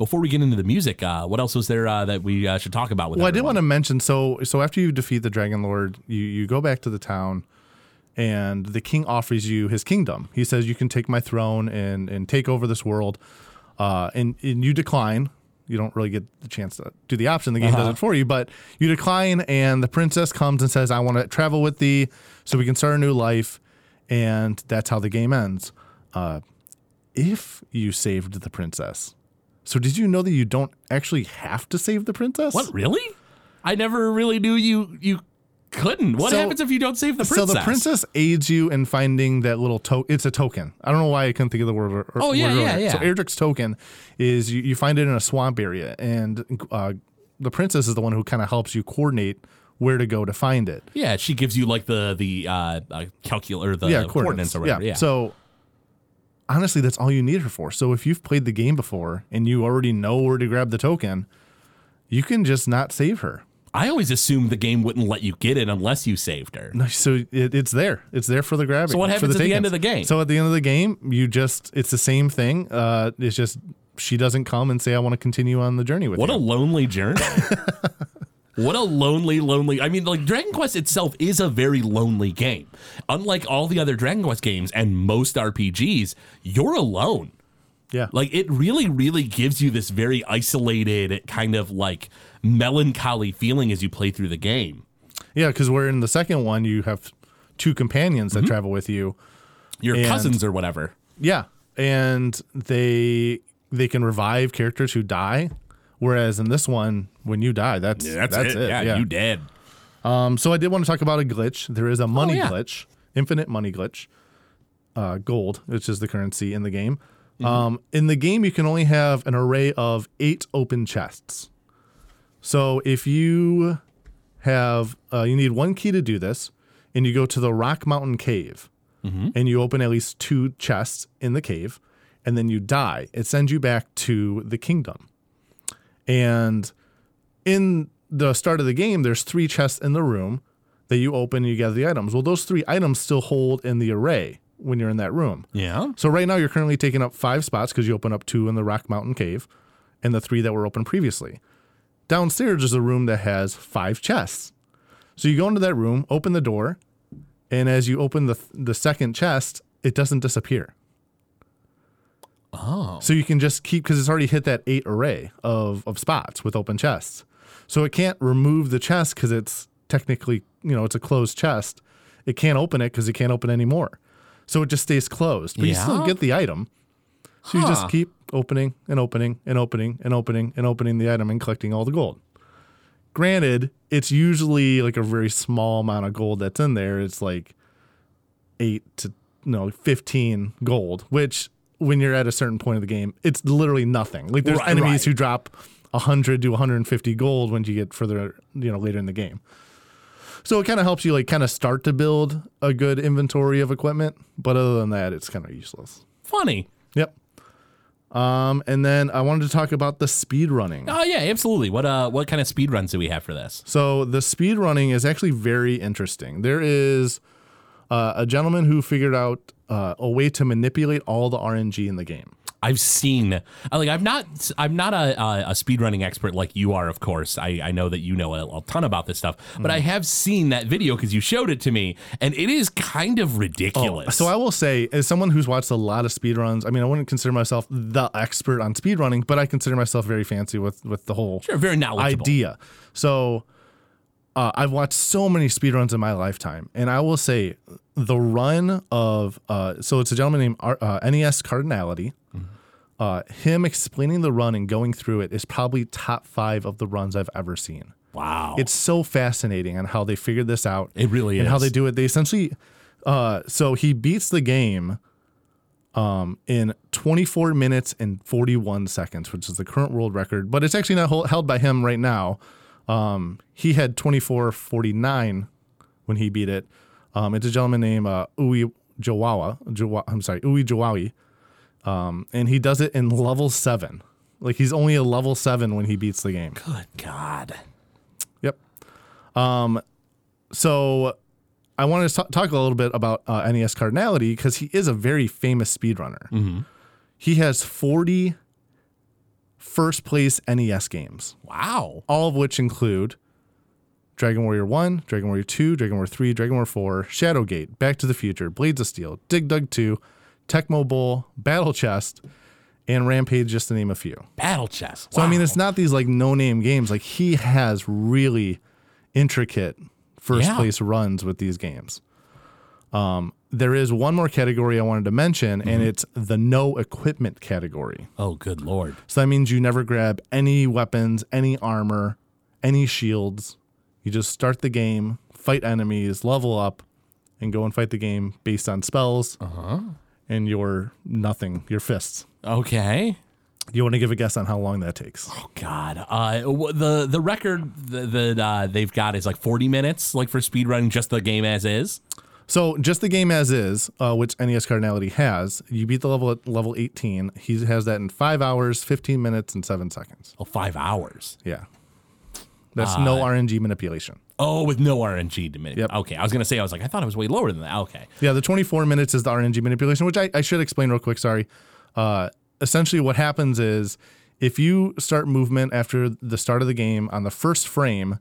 Before we get into the music, uh, what else was there uh, that we uh, should talk about? With Well, I did want to mention so so after you defeat the Dragon Lord, you you go back to the town, and the king offers you his kingdom. He says you can take my throne and and take over this world, uh, and and you decline. You don't really get the chance to do the option. The game does it for you, but you decline, and the princess comes and says, "I want to travel with thee, so we can start a new life," and that's how the game ends. Uh, if you saved the princess. So did you know that you don't actually have to save the princess? What really? I never really knew you you couldn't. What So- happens if you don't save the princess? So the princess aids you in finding that little token. It's a token. I don't know why I couldn't think of the word. Or, Oh, yeah, word yeah, earlier. So yeah. Erdrick's token is you, you find it in a swamp area, and uh, the princess is the one who kind of helps you coordinate where to go to find it. Yeah, she gives you like the the uh, uh calculator, the yeah, coordinates or whatever. Yeah. So honestly, that's all you need her for. So if you've played the game before and you already know where to grab the token, you can just not save her. I always assumed the game wouldn't let you get it unless you saved her. No, So it, it's there. It's there for the grabbing. So what for happens at the end of the game? So at the end of the game, you just it's the same thing. Uh, it's just she doesn't come and say I want to continue on the journey with What you. a lonely journey. what a lonely, lonely. I mean, like Dragon Quest itself is a very lonely game. Unlike all the other Dragon Quest games and most RPGs, you're alone. yeah. Like it really, really gives you this very isolated kind of like melancholy feeling as you play through the game. Yeah, because we're in the second one you have two companions Mm-hmm. that travel with you. Your And- cousins or whatever. Yeah, and they they can revive characters who die. Whereas in this one, when you die, that's that's, it. Yeah, you dead. Um, so I did want to talk about a glitch. There is a money Oh, yeah. glitch, infinite money glitch, uh, gold, which is the currency in the game. Mm-hmm. Um, in the game, you can only have an array of eight open chests. So if you have, uh, you need one key to do this, and you go to the Rock Mountain Cave, Mm-hmm. and you open at least two chests in the cave, and then you die. It sends you back to the kingdom. And in the start of the game, there's three chests in the room that you open and you gather the items. Well, those three items still hold in the array when you're in that room. Yeah. So right now you're currently taking up five spots because you open up two in the Rock Mountain Cave and the three that were open previously. Downstairs is a room that has five chests. So you go into that room, open the door, and as you open the the second chest, it doesn't disappear. Oh. So you can just keep because it's already hit that eight array of of spots with open chests. So it can't remove the chest because it's technically you know it's a closed chest. It can't open it because it can't open anymore. So it just stays closed. But you still get the item. So you just keep opening and opening and opening and opening and opening the item and collecting all the gold. Granted, it's usually like a very small amount of gold that's in there. It's like eight to no fifteen gold, which when you're at a certain point of the game, it's literally nothing. Like there's Right, enemies right. who drop 100 to 150 gold when you get further, you know, later in the game. So it kind of helps you like kind of start to build a good inventory of equipment, but other than that, it's kind of useless. Funny. Yep. Um, and then I wanted to talk about the speed running. Oh yeah, absolutely. What uh what kind of speed runs do we have for this? So the speed running is actually very interesting. There is uh, a gentleman who figured out uh, a way to manipulate all the RNG in the game. I've seen I like I'm not I'm not a a, a speedrunning expert like you are of course I, I know that you know a, a ton about this stuff but I have seen that video because you showed it to me and it is kind of ridiculous So I will say, as someone who's watched a lot of speedruns, I mean, I wouldn't consider myself the expert on speedrunning, but I consider myself very fancy with with the whole Sure, very knowledgeable. idea. So uh, I've watched so many speedruns in my lifetime, and I will say the run of uh, so it's a gentleman named Ar- uh, NES Cardinality. Uh, him explaining the run and going through it is probably top five of the runs I've ever seen. wow It's so fascinating on how they figured this out. It really and how they do it. They essentially, uh, so he beats the game, um, in 24 minutes and 41 seconds, which is the current world record. But it's actually not hol- held by him right now. Um, he had 24:49 when he beat it. Um, it's a gentleman named uh, Uwe Jowawa. Jowa- I'm sorry, Uwe Jowawi. Um, and he does it in level seven. Like he's only a level seven when he beats the game. good god Yep. Um, so I wanted to ta- talk a little bit about uh, NES Cardinality because he is a very famous speedrunner. He has 40 first place NES games, wow all of which include Dragon Warrior 1, Dragon Warrior 2, Dragon Warrior 3, Dragon Warrior 4, Shadowgate, Back to the Future, Blades of Steel, Dig Dug 2, Tecmo Bowl, Battle Chess, and Rampage, just to name a few. battle chess So I mean, it's not these like no name games. Like he has really intricate first Yeah. place runs with these games. Um, there is one more category I wanted to mention, and it's the no equipment category. oh good lord So that means you never grab any weapons, any armor, any shields. You just start the game, fight enemies, level up, and go and fight the game based on spells and your nothing, your fists. okay You want to give a guess on how long that takes? Oh God, uh, the the record th- that uh, they've got is like 40 minutes, like for speedrunning just the game as is. So just the game as is, uh, which NES Cardinality has, you beat the level at level 18. He has that in five hours, 15 minutes, and seven seconds. Oh, five hours. Yeah. That's no RNG manipulation. Oh, with no RNG to minute. Yep. Okay, I was gonna say I was like I thought it was way lower than that. Okay. Yeah, the 24 minutes is the RNG manipulation, which I, I should explain real quick. Sorry. Uh, essentially, what happens is if you start movement after the start of the game on the first frame,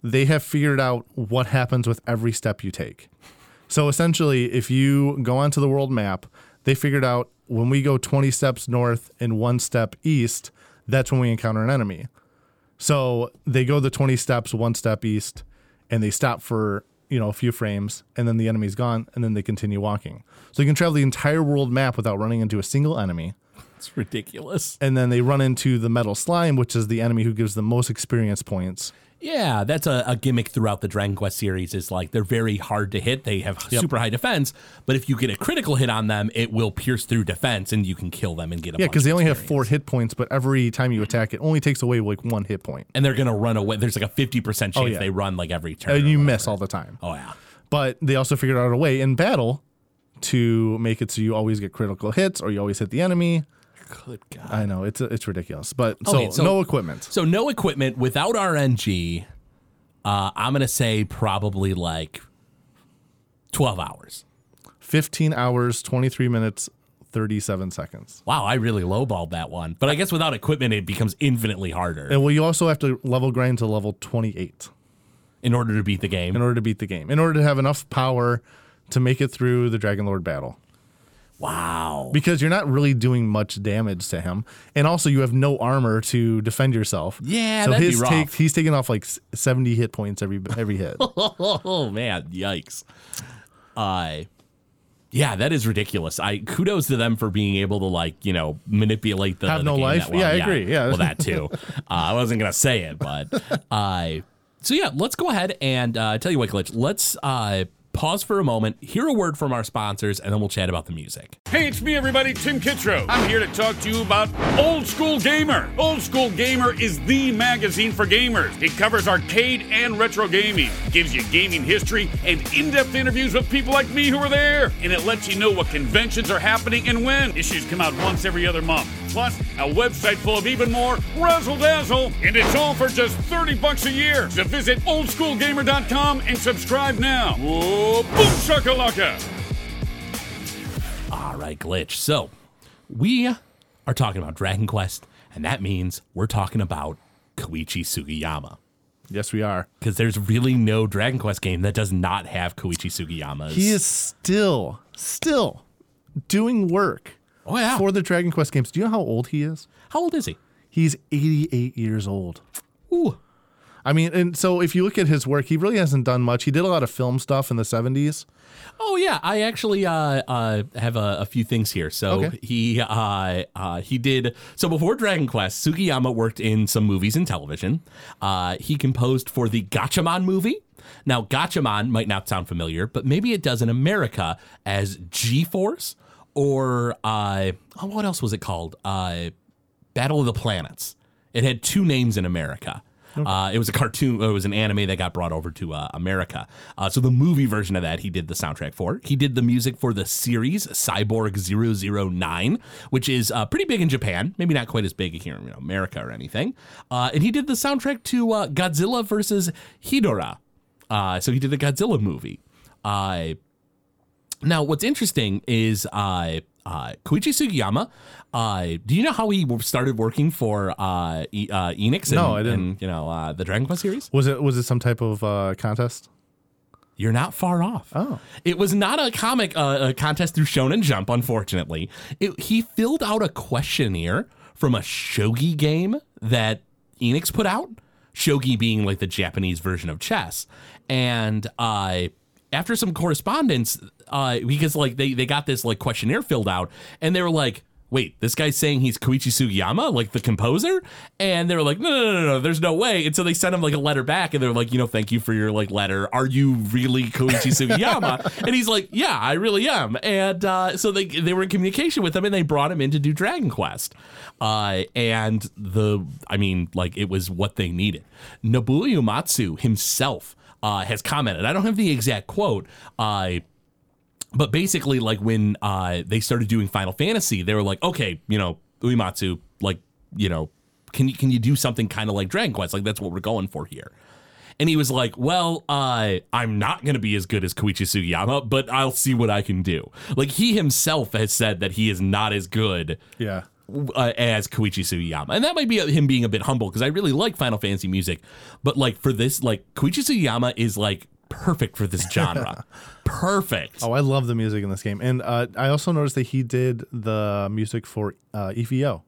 they have figured out what happens with every step you take. So essentially, if you go onto the world map, they figured out when we go 20 steps north and one step east, that's when we encounter an enemy. So they go the 20 steps, one step east, and they stop for, you know, a few frames, and then the enemy's gone, and then they continue walking. So you can travel the entire world map without running into a single enemy. It's ridiculous. And then they run into the metal slime, which is the enemy who gives the most experience points. Yeah, that's a, a gimmick throughout the Dragon Quest series. Is like they're very hard to hit. They have super high defense, but if you get a critical hit on them, it will pierce through defense, and you can kill them and get a Yeah, because they only have four hit points, but every time you attack, it only takes away like one hit point. and they're gonna run away. There's like a fifty percent oh, chance Oh, yeah. they run like every turn. And you miss all the time. Oh yeah. But they also figured out a way in battle to make it so you always get critical hits or you always hit the enemy. Good God. I know it's it's ridiculous, but so, Okay, so- no equipment. So no equipment without RNG. Uh, I'm gonna say probably like twelve hours. 15 hours, 23 minutes, 37 seconds. Wow, I really lowballed that one. But I guess without equipment, it becomes infinitely harder And well, you also have to level grind to level 28 in order to beat the game. in order to beat the game. In order to have enough power to make it through the Dragon Lord battle. Wow. Because you're not really doing much damage to him. And also you have no armor to defend yourself. Yeah, so his take he's taking off like 70 hit points every every hit. Oh man, yikes. Uh yeah, that is ridiculous. I kudos to them for being able to like, you know, manipulate the Have the no life? well. Yeah, I agree. Yeah. Well, that too. uh, I wasn't gonna say it, but uh so yeah, let's go ahead and uh tell you what, Glitch, let's uh pause for a moment, hear a word from our sponsors, and then we'll chat about the music. Hey, it's me, everybody, Tim Kitzrow. I'm here to talk to you about Old School Gamer. Old School Gamer is the magazine for gamers. It covers arcade and retro gaming, gives you gaming history and in depth interviews with people like me who are there, and it lets you know what conventions are happening and when. Issues come out once every other month. Plus, a website full of even more razzle dazzle, and it's all for just 30 bucks a year. So visit oldschoolgamer.com and subscribe now. Whoa, boom shakalaka! All right, Glitch. So, we are talking about Dragon Quest, and that means we're talking about Koichi Sugiyama. yes, we are. Because there's really no Dragon Quest game that does not have Koichi Sugiyama. He is still still doing work Oh, yeah. for the Dragon Quest games. Do you know how old he is? How old is he? He's 88 years old. Ooh. I mean, and so if you look at his work, he really hasn't done much. He did a lot of film stuff in the 70s. Oh yeah, I actually uh, uh, have a, a few things here. So Okay. he uh, uh, he did so before Dragon Quest. Sugiyama worked in some movies and television. Uh, he composed for the Gatchaman movie. Now Gatchaman might not sound familiar, but maybe it does in America as G Force or uh, oh, what else was it called? Uh, Battle of the Planets. It had two names in America. Uh, it was a cartoon. It was an anime that got brought over to uh, America. Uh, so the movie version of that, he did the soundtrack for. He did the music for the series Cyborg 009, which is uh, pretty big in Japan. Maybe not quite as big here in you know, America or anything. Uh, and he did the soundtrack to uh, Godzilla versus Hedorah. Uh, so he did the Godzilla movie. Now, what's interesting is uh, uh, Koichi Sugiyama. Uh, do you know how he started working for uh, e- uh, Enix? And, No, I didn't. And, you know uh, the Dragon Quest series. Was it was it some type of uh, contest? You're not far off. Oh. It was not a comic uh, a contest through Shonen Jump, unfortunately. It, he filled out a questionnaire from a shogi game that Enix put out. Shogi being like the Japanese version of chess, and uh, after some correspondence, uh, because like they they got this like questionnaire filled out, and they were like. Wait, this guy's saying he's Koichi Sugiyama, like the composer? And they were like, no, no, no, no, there's no way. And so they sent him like a letter back and they're like, you know, thank you for your like letter. Are you really Koichi Sugiyama? and he's like, yeah, I really am. And uh, so they they were in communication with him and they brought him in to do Dragon Quest. Uh, and the, I mean, like it was what they needed. Nobuo Uematsu himself uh, has commented. I don't have the exact quote. Uh, but basically, like when uh, they started doing Final Fantasy, they were like, okay, you know, Uematsu, like, you know, can you can you do something kind of like Dragon Quest? Like that's what we're going for here. And he was like, "Well, uh, I'm not going to be as good as Koichi Sugiyama, but I'll see what I can do." Like he himself has said that he is not as good Yeah. uh, as Koichi Sugiyama, and that might be him being a bit humble because I really like Final Fantasy music, but like for this, like Koichi Sugiyama is like perfect for this genre, perfect. Oh, I love the music in this game, and uh, I also noticed that he did the music for uh, EVO,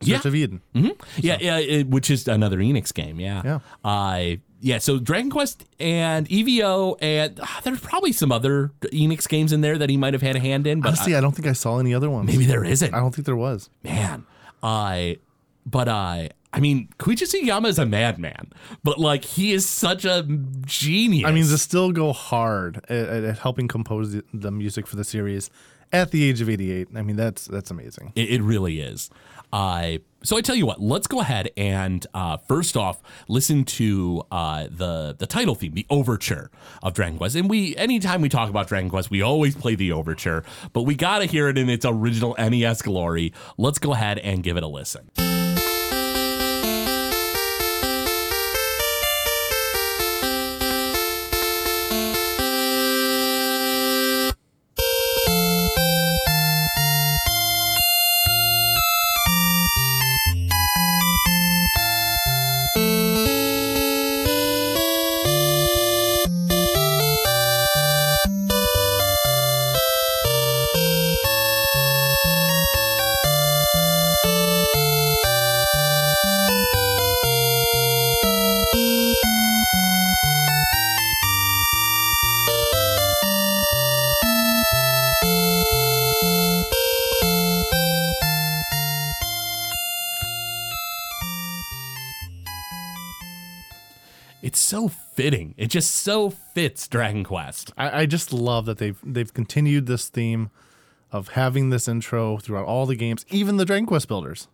Search Yeah. of Eden. Yeah, yeah, it, which is another Enix game. Yeah, Yeah. Uh, yeah. So Dragon Quest and EVO, and uh, there's probably some other Enix games in there that he might have had a hand in, but Honestly, I, don't think I saw any other ones. maybe there isn't. I don't think there was. man. I, but I, I mean, Sugiyama is a madman, but like he is such a genius. I mean, to still go hard at, at, helping compose the, the music for the series at the age of 88. I mean, that's that's amazing. It, it really is. Uh, so I tell you what, let's go ahead and uh, first off listen to uh, the the title theme, the overture of Dragon Quest. And we, anytime we talk about Dragon Quest, we always play the overture, but we got to hear it in its original NES glory. Let's go ahead and give it a listen. Fitting. It just so fits Dragon Quest. I, I just love that they've they've continued this theme of having this intro throughout all the games, even the Dragon Quest builders.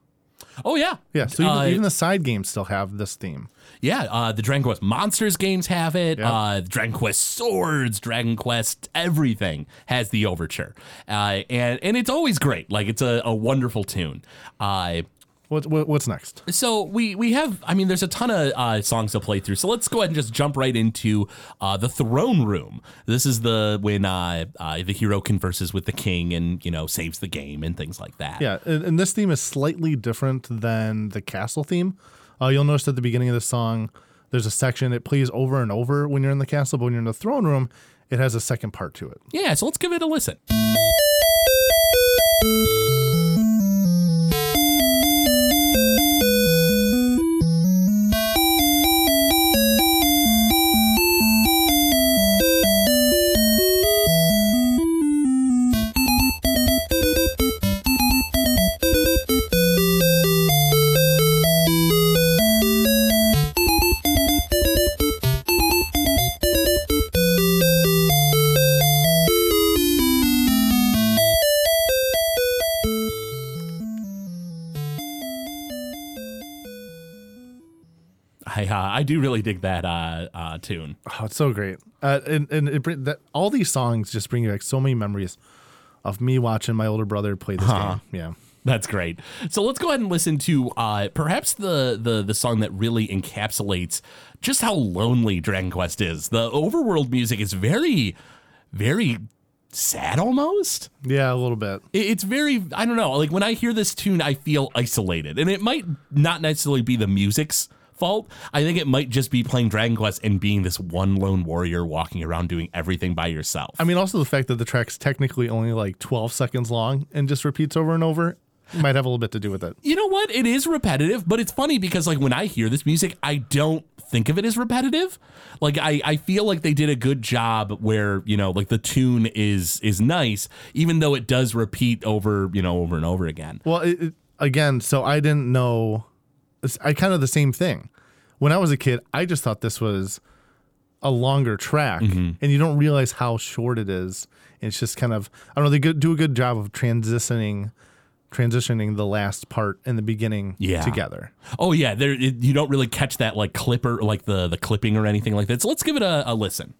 Oh yeah, Yeah, so even, Uh, even the side games still have this theme. Yeah, uh, the Dragon Quest Monsters games have it. Yeah. Uh, Dragon Quest Swords, Dragon Quest everything has the overture, uh, and and it's always great. Like it's a, a wonderful tune. Uh, What, what what's next? so we we have, I mean, there's a ton of uh, songs to play through. So let's go ahead and just jump right into uh, the throne room. This is the when uh, uh, the hero converses with the king and you know saves the game and things like that. Yeah, and, and this theme is slightly different than the castle theme. Uh, you'll notice at the beginning of the song, there's a section it plays over and over when you're in the castle, but when you're in the throne room, it has a second part to it. Yeah. So let's give it a listen. Really dig that uh, uh, tune. Oh, it's so great. Uh, and and it bring, that all these songs just bring back so many memories of me watching my older brother play this game. Yeah. That's great. So let's go ahead and listen to uh, perhaps the, the the song that really encapsulates just how lonely Dragon Quest is. The overworld music is very, very sad almost. Yeah, a little bit. It's very I don't know. Like when I hear this tune, I feel isolated, and it might not necessarily be the music's fault. I think it might just be playing Dragon Quest and being this one lone warrior walking around doing everything by yourself. I mean, also the fact that the track's technically only like 12 seconds long and just repeats over and over might have a little bit to do with it. you know what? It is repetitive, but it's funny because like when I hear this music, I don't think of it as repetitive. Like I, I feel like they did a good job where, you know, like the tune is is nice, even though it does repeat over, you know, over and over again. Well, it, it, again, so I didn't know. I kind of the same thing. When I was a kid, I just thought this was a longer track, Mm-hmm. and you don't realize how short it is. It's just kind of I don't know. They do a good job of transitioning, transitioning the last part and the beginning Yeah. together. Oh yeah, there it, you don't really catch that like clipper like the the clipping or anything like that. So let's give it a, a listen.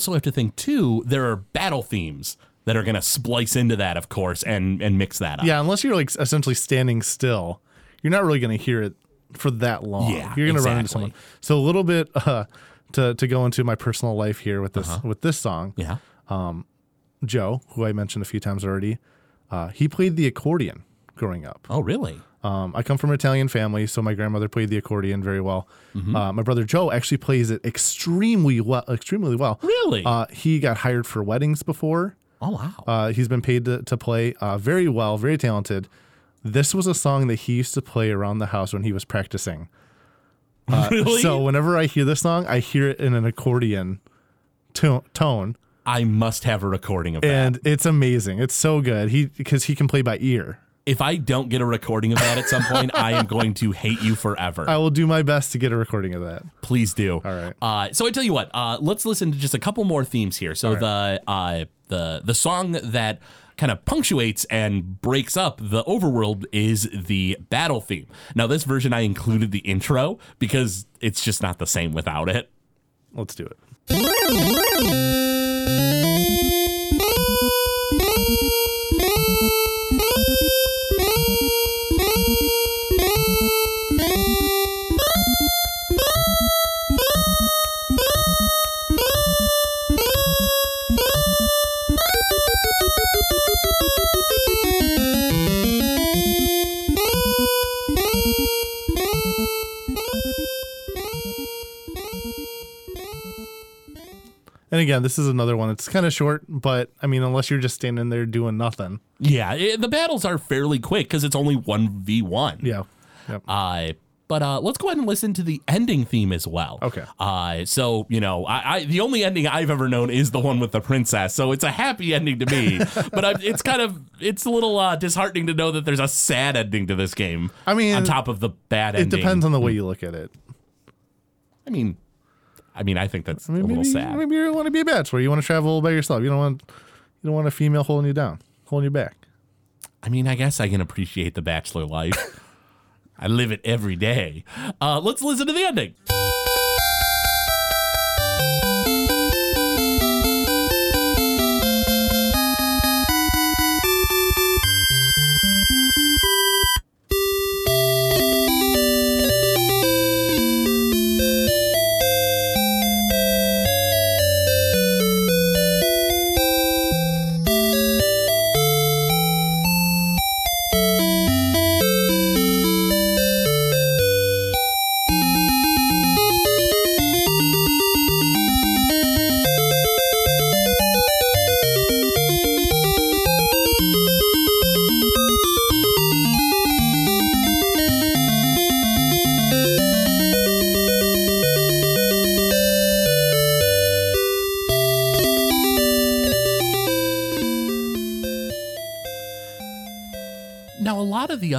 Also have to think too. There are battle themes that are going to splice into that, of course, and and mix that up. Yeah, unless you're like essentially standing still, you're not really going to hear it for that long. Yeah, you're going to run into someone. So a little bit uh, to to go into my personal life here with this with this song. Yeah. Joe, who I mentioned a few times already, uh, he played the accordion growing up. Oh, really? Um, I come from an Italian family, so my grandmother played the accordion very well. Mm-hmm. Uh, my brother Joe actually plays it extremely well. Extremely well. Really? Uh, he got hired for weddings before. oh, wow. Uh, he's been paid to, to play uh, very well, very talented. This was a song that he used to play around the house when he was practicing. Uh, Really? So whenever I hear this song, I hear it in an accordion to- tone, I must have a recording of that. and it's amazing. It's so good. He because he can play by ear. If I don't get a recording of that at some point, I am going to hate you forever. I will do my best to get a recording of that. Please do. All right. Uh, so I tell you what. Uh, let's listen to just a couple more themes here. So the uh, the the song that kind of punctuates and breaks up the overworld is the battle theme. Now this version I included the intro because it's just not the same without it. Let's do it. And again, this is another one. It's kind of short, but I mean, unless you're just standing there doing nothing. Yeah, it, the battles are fairly quick because it's only one v one. Yeah. Yep. Uh, but uh, let's go ahead and listen to the ending theme as well. Okay. Uh, so you know, I, I the only ending I've ever known is the one with the princess. So it's a happy ending to me. but I, it's kind of it's a little uh, disheartening to know that there's a sad ending to this game. I mean, on top of the bad it ending. depends on the way you look at it. I mean, I mean, I think that's I mean, a little maybe, sad. maybe you want to be a bachelor. You want to travel by yourself. You don't want you don't want a female holding you down, holding you back. I mean, I guess I can appreciate the bachelor life. I live it every day. Uh, let's listen to the ending.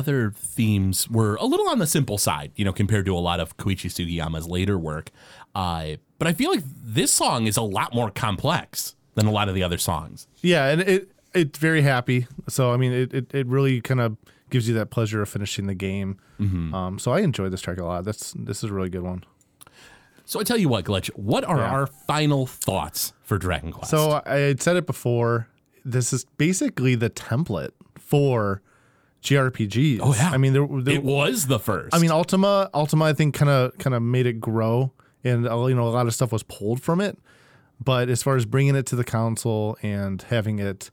Other themes were a little on the simple side, you know, compared to a lot of Koichi Sugiyama's later work. Uh, but I feel like this song is a lot more complex than a lot of the other songs. Yeah, and it it's very happy. So I mean, it it, it really kind of gives you that pleasure of finishing the game. Mm-hmm. Um, so I enjoyed this track a lot. That's this is a really good one. So I tell you what, Glitch, what are Yeah. our final thoughts for Dragon Quest? So I had said it before. This is basically the template for JRPGs. Oh, yeah. I mean, there, there it was the first. I mean, Ultima, Ultima, I think kind of kind of made it grow, and uh, you know, a lot of stuff was pulled from it. But as far as bringing it to the console and having it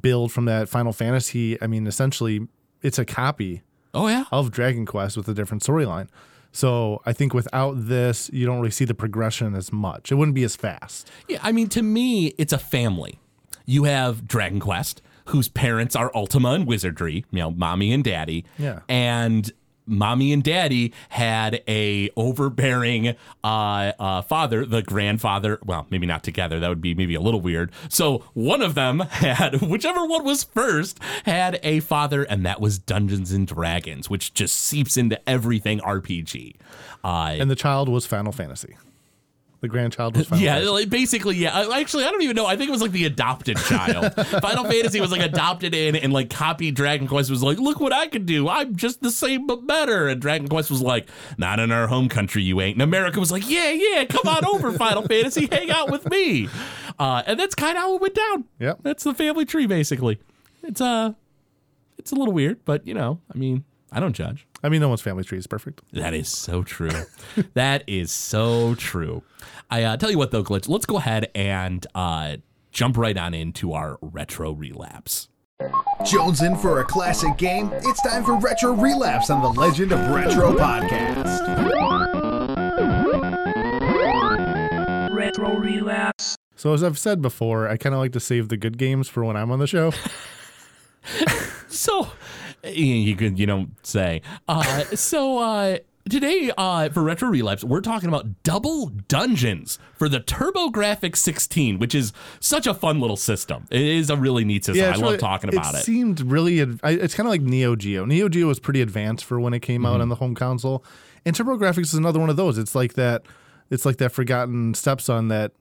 build from that Final Fantasy, I mean, essentially, it's a copy oh yeah, of Dragon Quest with a different storyline. So I think without this, you don't really see the progression as much. It wouldn't be as fast. Yeah, I mean, to me, it's a family. You have Dragon Quest, whose parents are Ultima and Wizardry, you know, mommy and daddy. Yeah. And mommy and daddy had a overbearing uh, uh, father, the grandfather. Well, maybe not together. That would be maybe a little weird. So one of them had, whichever one was first, had a father, and that was Dungeons and Dragons, which just seeps into everything RPG. Uh, And the child was Final Fantasy. The grandchild was Final Yeah, Fantasy. like basically, yeah. I- Actually, I don't even know. I think it was like the adopted child. Final Fantasy was like adopted in and like copied Dragon Quest was like, look what I can do. I'm just the same but better. And Dragon Quest was like, not in our home country, you ain't. And America was like, yeah, yeah, come on over, Final Fantasy, hang out with me. Uh, and that's kind of how it went down. Yep. That's the family tree, basically. It's uh, it's a little weird, but you know, I mean, I don't judge. I mean, no one's family tree is perfect. That is so true. that is so true. I uh, tell you what, though, Glitch, let's go ahead and uh, jump right on into our retro relapse. Jones in for a classic game? It's time for Retro Relapse on the Legend of Retro podcast. Retro Relapse. So as I've said before, I kind of like to save the good games for when I'm on the show. So, you could, you don't say. Uh, so, uh, today uh, for Retro Relapse, we're talking about Double Dungeons for the TurboGrafx 16, which is such a fun little system. It is a really neat system. Yeah, I it's love talking about it. It seemed really. It's kind of like Neo Geo. Neo Geo was pretty advanced for when it came Mm-hmm. out on the home console, and TurboGrafx is another one of those. It's like that. It's like that forgotten stepson that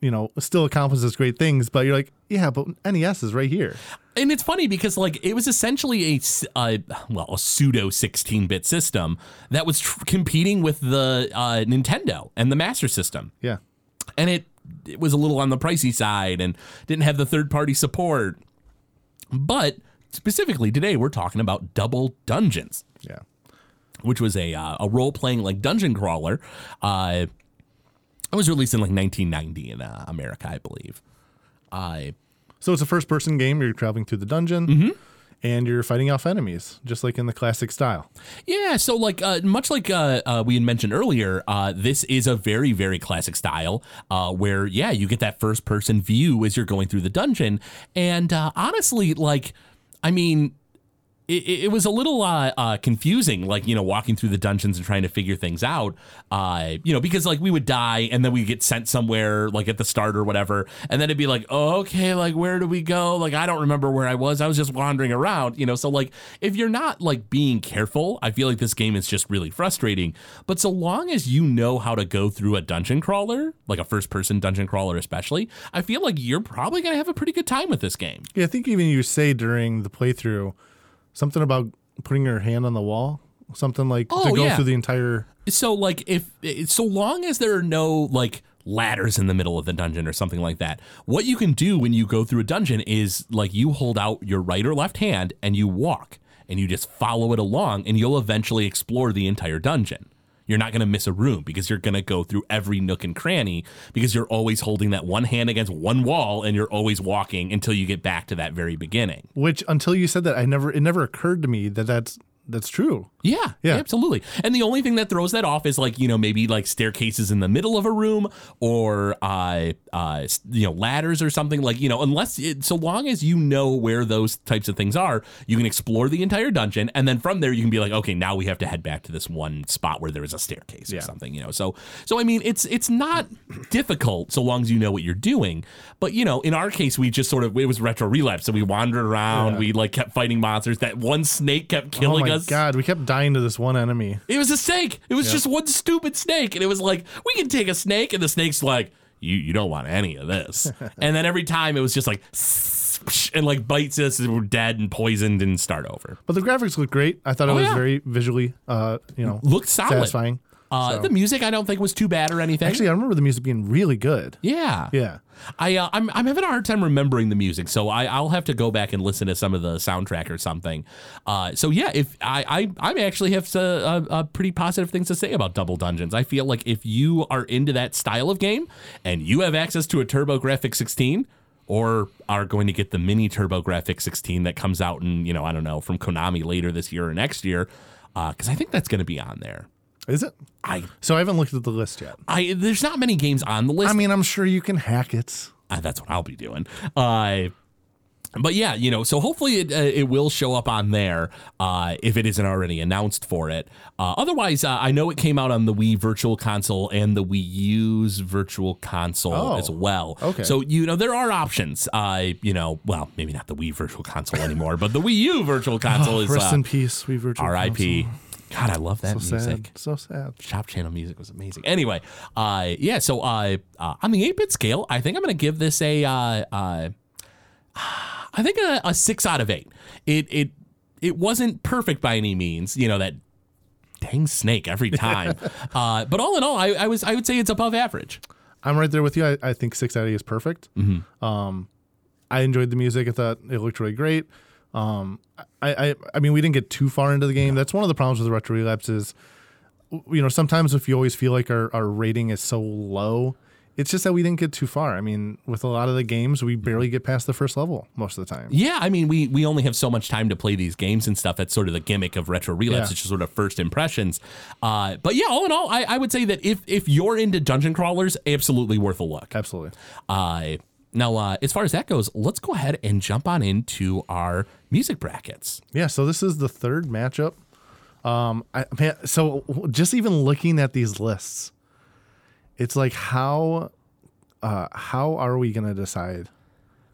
you know still accomplishes great things, but you're like, yeah, but NES is right here. And it's funny because like it was essentially a uh, well a pseudo 16-bit system that was tr- competing with the uh, Nintendo and the Master System, Yeah. and it it was a little on the pricey side and didn't have the third-party support. But specifically today, we're talking about Double Dungeons, Yeah. which was a uh, a role-playing like dungeon crawler. Uh, it was released in like 1990 in uh, America, I believe. Uh, So it's a first person game. You're traveling through the dungeon Mm-hmm. and you're fighting off enemies, just like in the classic style. Yeah, so like uh, much like uh, uh, we had mentioned earlier, uh, this is a very very classic style uh, where yeah you get that first person view as you're going through the dungeon, and uh, honestly, like I mean. It, it was a little uh, uh, confusing, like you know, walking through the dungeons and trying to figure things out. Uh, you know, because like we would die and then we get sent somewhere, like at the start or whatever, and then it'd be like, oh, okay, like where do we go? Like I don't remember where I was. I was just wandering around, you know. So like, if you're not like being careful, I feel like this game is just really frustrating. But so long as you know how to go through a dungeon crawler, like a first-person dungeon crawler, especially, I feel like you're probably gonna have a pretty good time with this game. Yeah, I think even you say during the playthrough something about putting your hand on the wall, something like Oh, to go yeah. through the entire. so like if so long as there are no like ladders in the middle of the dungeon or something like that what you can do when you go through a dungeon is like you hold out your right or left hand and you walk and you just follow it along and you'll eventually explore the entire dungeon you're not going to miss a room because you're going to go through every nook and cranny because you're always holding that one hand against one wall and you're always walking until you get back to that very beginning. Which until you said that, I never it never occurred to me that that's that's true. Yeah, Yeah. absolutely. And the only thing that throws that off is like you know maybe like staircases in the middle of a room or uh, uh, you know ladders or something like you know unless it, so long as you know where those types of things are, you can explore the entire dungeon and then from there you can be like okay now we have to head back to this one spot where there is a staircase or something you know so so I mean it's it's not difficult so long as you know what you're doing but you know in our case we just sort of it was retro relapse so we wandered around we like kept fighting monsters that one snake kept Oh killing my us god, we kept dying to this one enemy. it was a snake. It was just one stupid snake. And it was like, we can take a snake. And the snake's like, you, you don't want any of this. and then every time it was just like, and like bites us and we're dead and poisoned and start over. But the graphics look great. I thought it Oh, was yeah. very visually, uh, you know, Looked solid. satisfying. Uh, So- The music I don't think was too bad or anything. Actually, I remember the music being really good. yeah. Yeah. I uh, I'm I'm having a hard time remembering the music, so I I'll have to go back and listen to some of the soundtrack or something. Uh, so yeah, if I I I actually have uh, uh, uh, pretty positive things to say about Double Dungeons. I feel like if you are into that style of game and you have access to a TurboGrafx 16 or are going to get the mini TurboGrafx 16 that comes out in you know I don't know from Konami later this year or next year, because I think that's going to be on there. Is it? I So I haven't looked at the list yet. I there's not many games on the list. I mean, I'm sure you can hack it. Uh, that's what I'll be doing. Uh, but yeah, you know, so hopefully it, uh, it will show up on there uh, if it isn't already announced for it. Uh, otherwise, uh, I know it came out on the Wii Virtual Console and the Wii U's Virtual Console Oh, as well. okay. So you know there are options. Uh, you know, well, maybe not the Wii Virtual Console anymore, but the Wii U Virtual Console is Rest uh, in peace, we virtual R.I.P. console. God, I love that So music. sad. So sad. Shop Channel music was amazing. Anyway, uh, yeah. So uh, uh, on the eight bit scale, I think I'm to give this a, uh, uh, I think a, a six out of eight. It it it wasn't perfect by any means. You know that dang snake every time. uh, but all in all, I, I was I would say it's above average. I'm right there with you. I, I think six out of eight is perfect. Um, I enjoyed the music. I thought it looked really great. Um, I, I, I mean, we didn't get too far into the game. That's one of the problems with the retro relapse is, you know, sometimes if you always feel like our, our rating is so low, it's just that we didn't get too far. I mean, with a lot of the games, we barely get past the first level most of the time. Yeah, I mean, we we only have so much time to play these games and stuff. That's sort of the gimmick of retro relapse. Yeah. It's just sort of first impressions. Uh, but yeah, all in all, I, I would say that if if you're into dungeon crawlers, absolutely worth a look. Absolutely. Uh, now, uh, as far as that goes, let's go ahead and jump on into our music brackets. Yeah, so this is the third matchup. Um, I man, so just even looking at these lists, it's like how, uh, how are we gonna decide?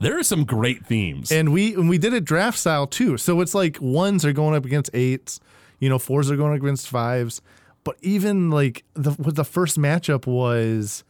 There are some great themes. And we and we did it draft style too, so it's like ones are going up against eights, you know, fours are going up against fives, but even like the what the first matchup was.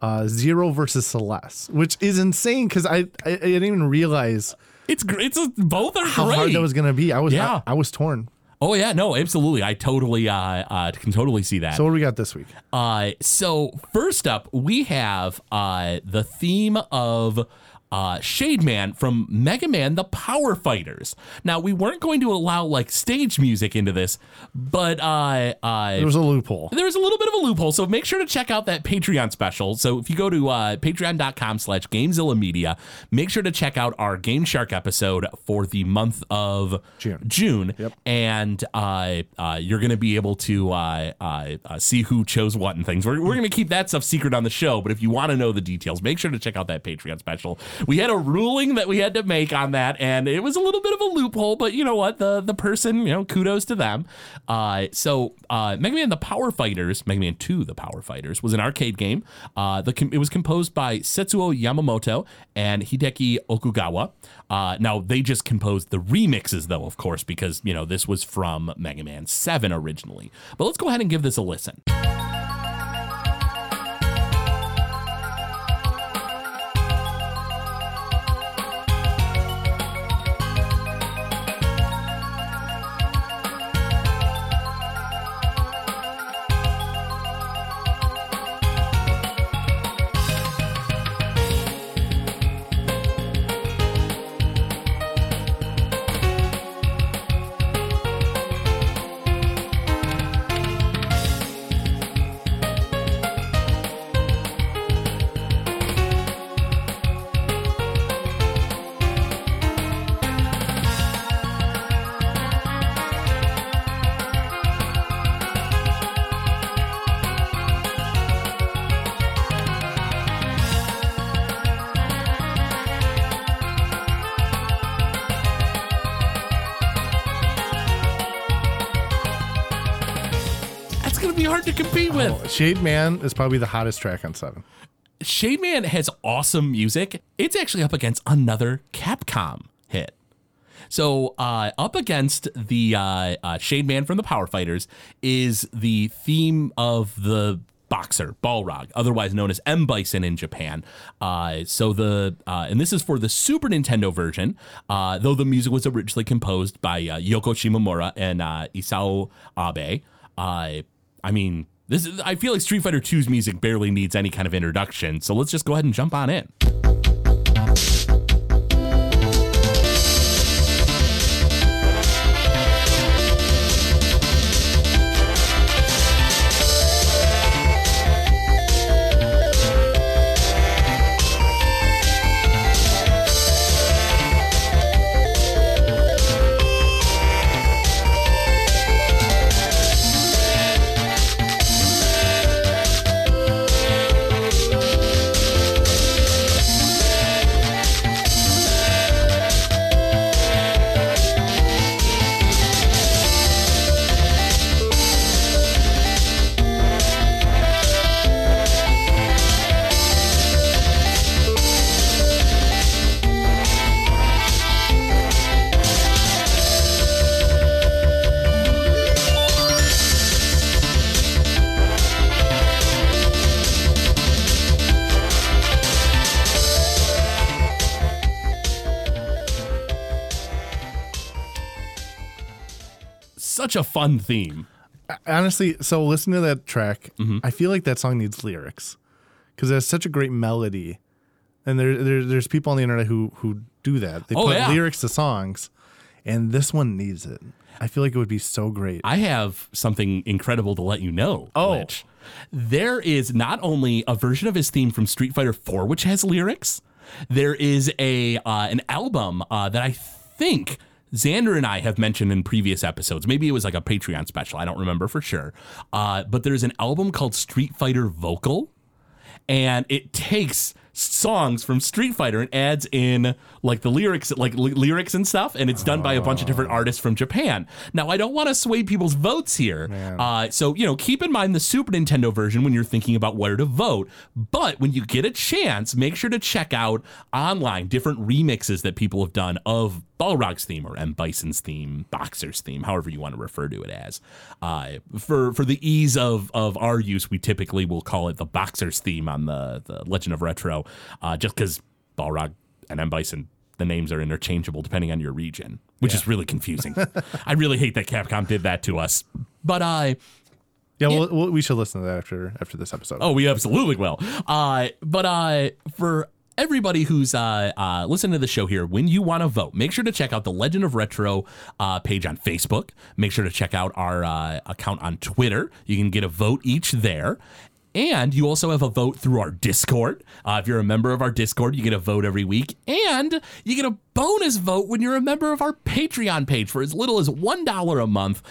Uh, zero versus Celeste, which is insane because I, I I didn't even realize It's great. It's a, both are how great. hard that was gonna be. I was Yeah. I, I was torn. oh yeah, no, absolutely. I totally uh, uh, can totally see that. So what do we got this week? Uh, so first up, we have uh, the theme of uh, Shade Man from Mega Man: The Power Fighters. Now we weren't going to allow like stage music into this, but uh, uh, There was a loophole. there's a little bit of a loophole, so make sure to check out that Patreon special. So if you go to uh, patreon.com slash Gamezilla Media, make sure to check out our Game Shark episode for the month of June. June. Yep. And uh, uh, you're going to be able to uh, uh, uh, see who chose what and things. We're, we're going to keep that stuff secret on the show, but if you want to know the details, make sure to check out that Patreon special. We had a ruling that we had to make on that, and it was a little bit of a loophole, but you know what? The the person, you know, kudos to them. Uh, so uh, Mega Man: The Power Fighters, Mega Man 2: The Power Fighters, was an arcade game. Uh, the it was composed by Setsuo Yamamoto and Hideki Okugawa. Uh, now they just composed the remixes, though, of course, because you know this was from Mega Man 7 originally. But let's go ahead and give this a listen. Shade Man is probably the hottest track on seven. Shade Man has awesome music. It's actually up against another Capcom hit. So uh, up against the uh, uh, Shade Man from the Power Fighters is the theme of the boxer Balrog, otherwise known as M Bison in Japan. Uh, so the uh, and this is for the Super Nintendo version, uh, though the music was originally composed by uh, Yoko Shimomura and uh, Isao Abe. Uh, I mean. This is, I feel like Street Fighter 2's music barely needs any kind of introduction, so let's just go ahead and jump on in. Such a fun theme. Honestly, so listen to that track. Mm-hmm. I feel like that song needs lyrics because it has such a great melody, and there, there there's people on the internet who who do that. They Oh, put yeah. lyrics to songs, and this one needs it. I feel like it would be so great. I have something incredible to let you know. Oh. Glitch. There is not only a version of his theme from Street Fighter 4 which has lyrics, there is a uh, an album uh, that I think Xander and I have mentioned in previous episodes. Maybe it was like a Patreon special. I don't remember for sure. Uh, but there's an album called Street Fighter Vocal and it takes songs from Street Fighter and adds in like the lyrics, like ly- lyrics and stuff, and it's done by a bunch of different artists from Japan. Now, I don't want to sway people's votes here, uh, so you know, keep in mind the Super Nintendo version when you're thinking about where to vote. But when you get a chance, make sure to check out online different remixes that people have done of Balrog's theme or M Bison's theme, Boxer's theme, however you want to refer to it as. Uh, for for the ease of of our use, we typically will call it the Boxer's theme on the the Legend of Retro, uh, just because Balrog and M Bison. The names are interchangeable depending on your region, which is really confusing. I really hate that Capcom did that to us. But uh, yeah, Well, well, we should listen to that after after this episode. Oh, we absolutely will. Uh, but uh, for everybody who's uh, uh, listening to the show here, when you want to vote, make sure to check out the Legend of Retro uh, page on Facebook. Make sure to check out our uh, account on Twitter. You can get a vote each there. And you also have a vote through our Discord. Uh, if you're a member of our Discord, you get a vote every week. And you get a bonus vote when you're a member of our Patreon page for as little as $1 a month.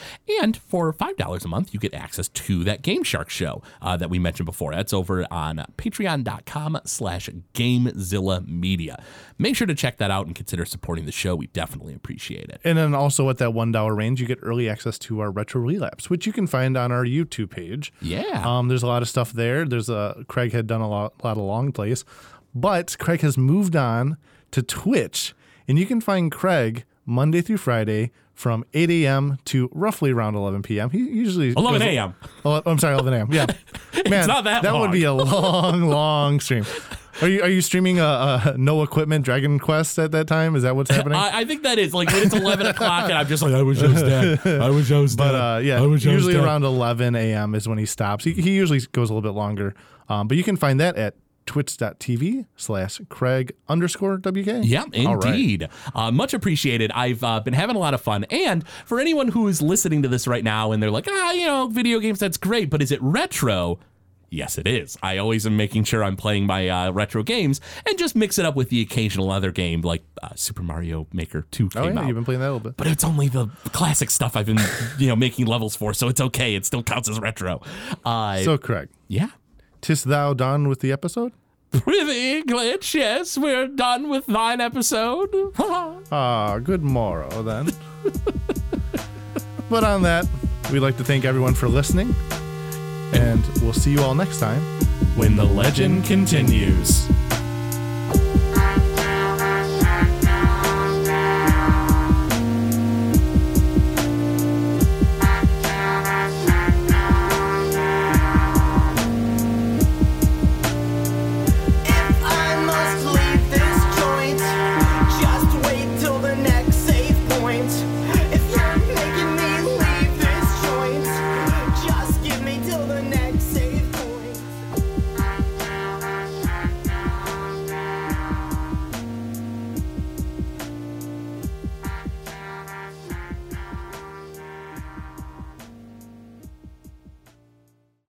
And for $5 a month, you get access to that Game Shark show uh, that we mentioned before. That's over on patreon.com slash GameZilla Media. Make sure to check that out and consider supporting the show. We definitely appreciate it. And then also at that one dollar range, you get early access to our retro relapse, which you can find on our YouTube page. Yeah. Um, there's a lot of stuff there. There's a Craig had done a lot, lot of long plays, but Craig has moved on to Twitch, and you can find Craig Monday through Friday from 8 a.m. to roughly around 11 p.m. He usually 11 a.m.. Oh, I'm sorry, 11 a.m. Yeah, man, not that That would be a long, long stream. Are you are you streaming a, no equipment Dragon Quest at that time? Is that what's happening? I, I think that is like when it's 11 o'clock and I'm just like, I wish I was dead. I wish I was dead. But uh, yeah, I wish I was usually around 11 a.m. is when he stops. He, he usually goes a little bit longer. Um, but you can find that at twitch.tv slash Craig underscore WK. Yeah, All right. indeed. Uh, much appreciated. I've uh, been having a lot of fun. And for anyone who is listening to this right now and they're like, ah, you know, video games, that's great, but is it retro? Yes, it is. I always am making sure I'm playing my uh, retro games and just mix it up with the occasional other game like uh, Super Mario Maker 2 Oh, came yeah, out. you've been playing that a little bit. but it's only the classic stuff I've been, you know, making levels for, so it's okay. It still counts as retro. Uh, So, Craig, yeah. Tis thou done with the episode? Prithee, Glitch, yes, we're done with thine episode. Ah, good morrow then. but on that, we'd like to thank everyone for listening. And we'll see you all next time. when the legend continues.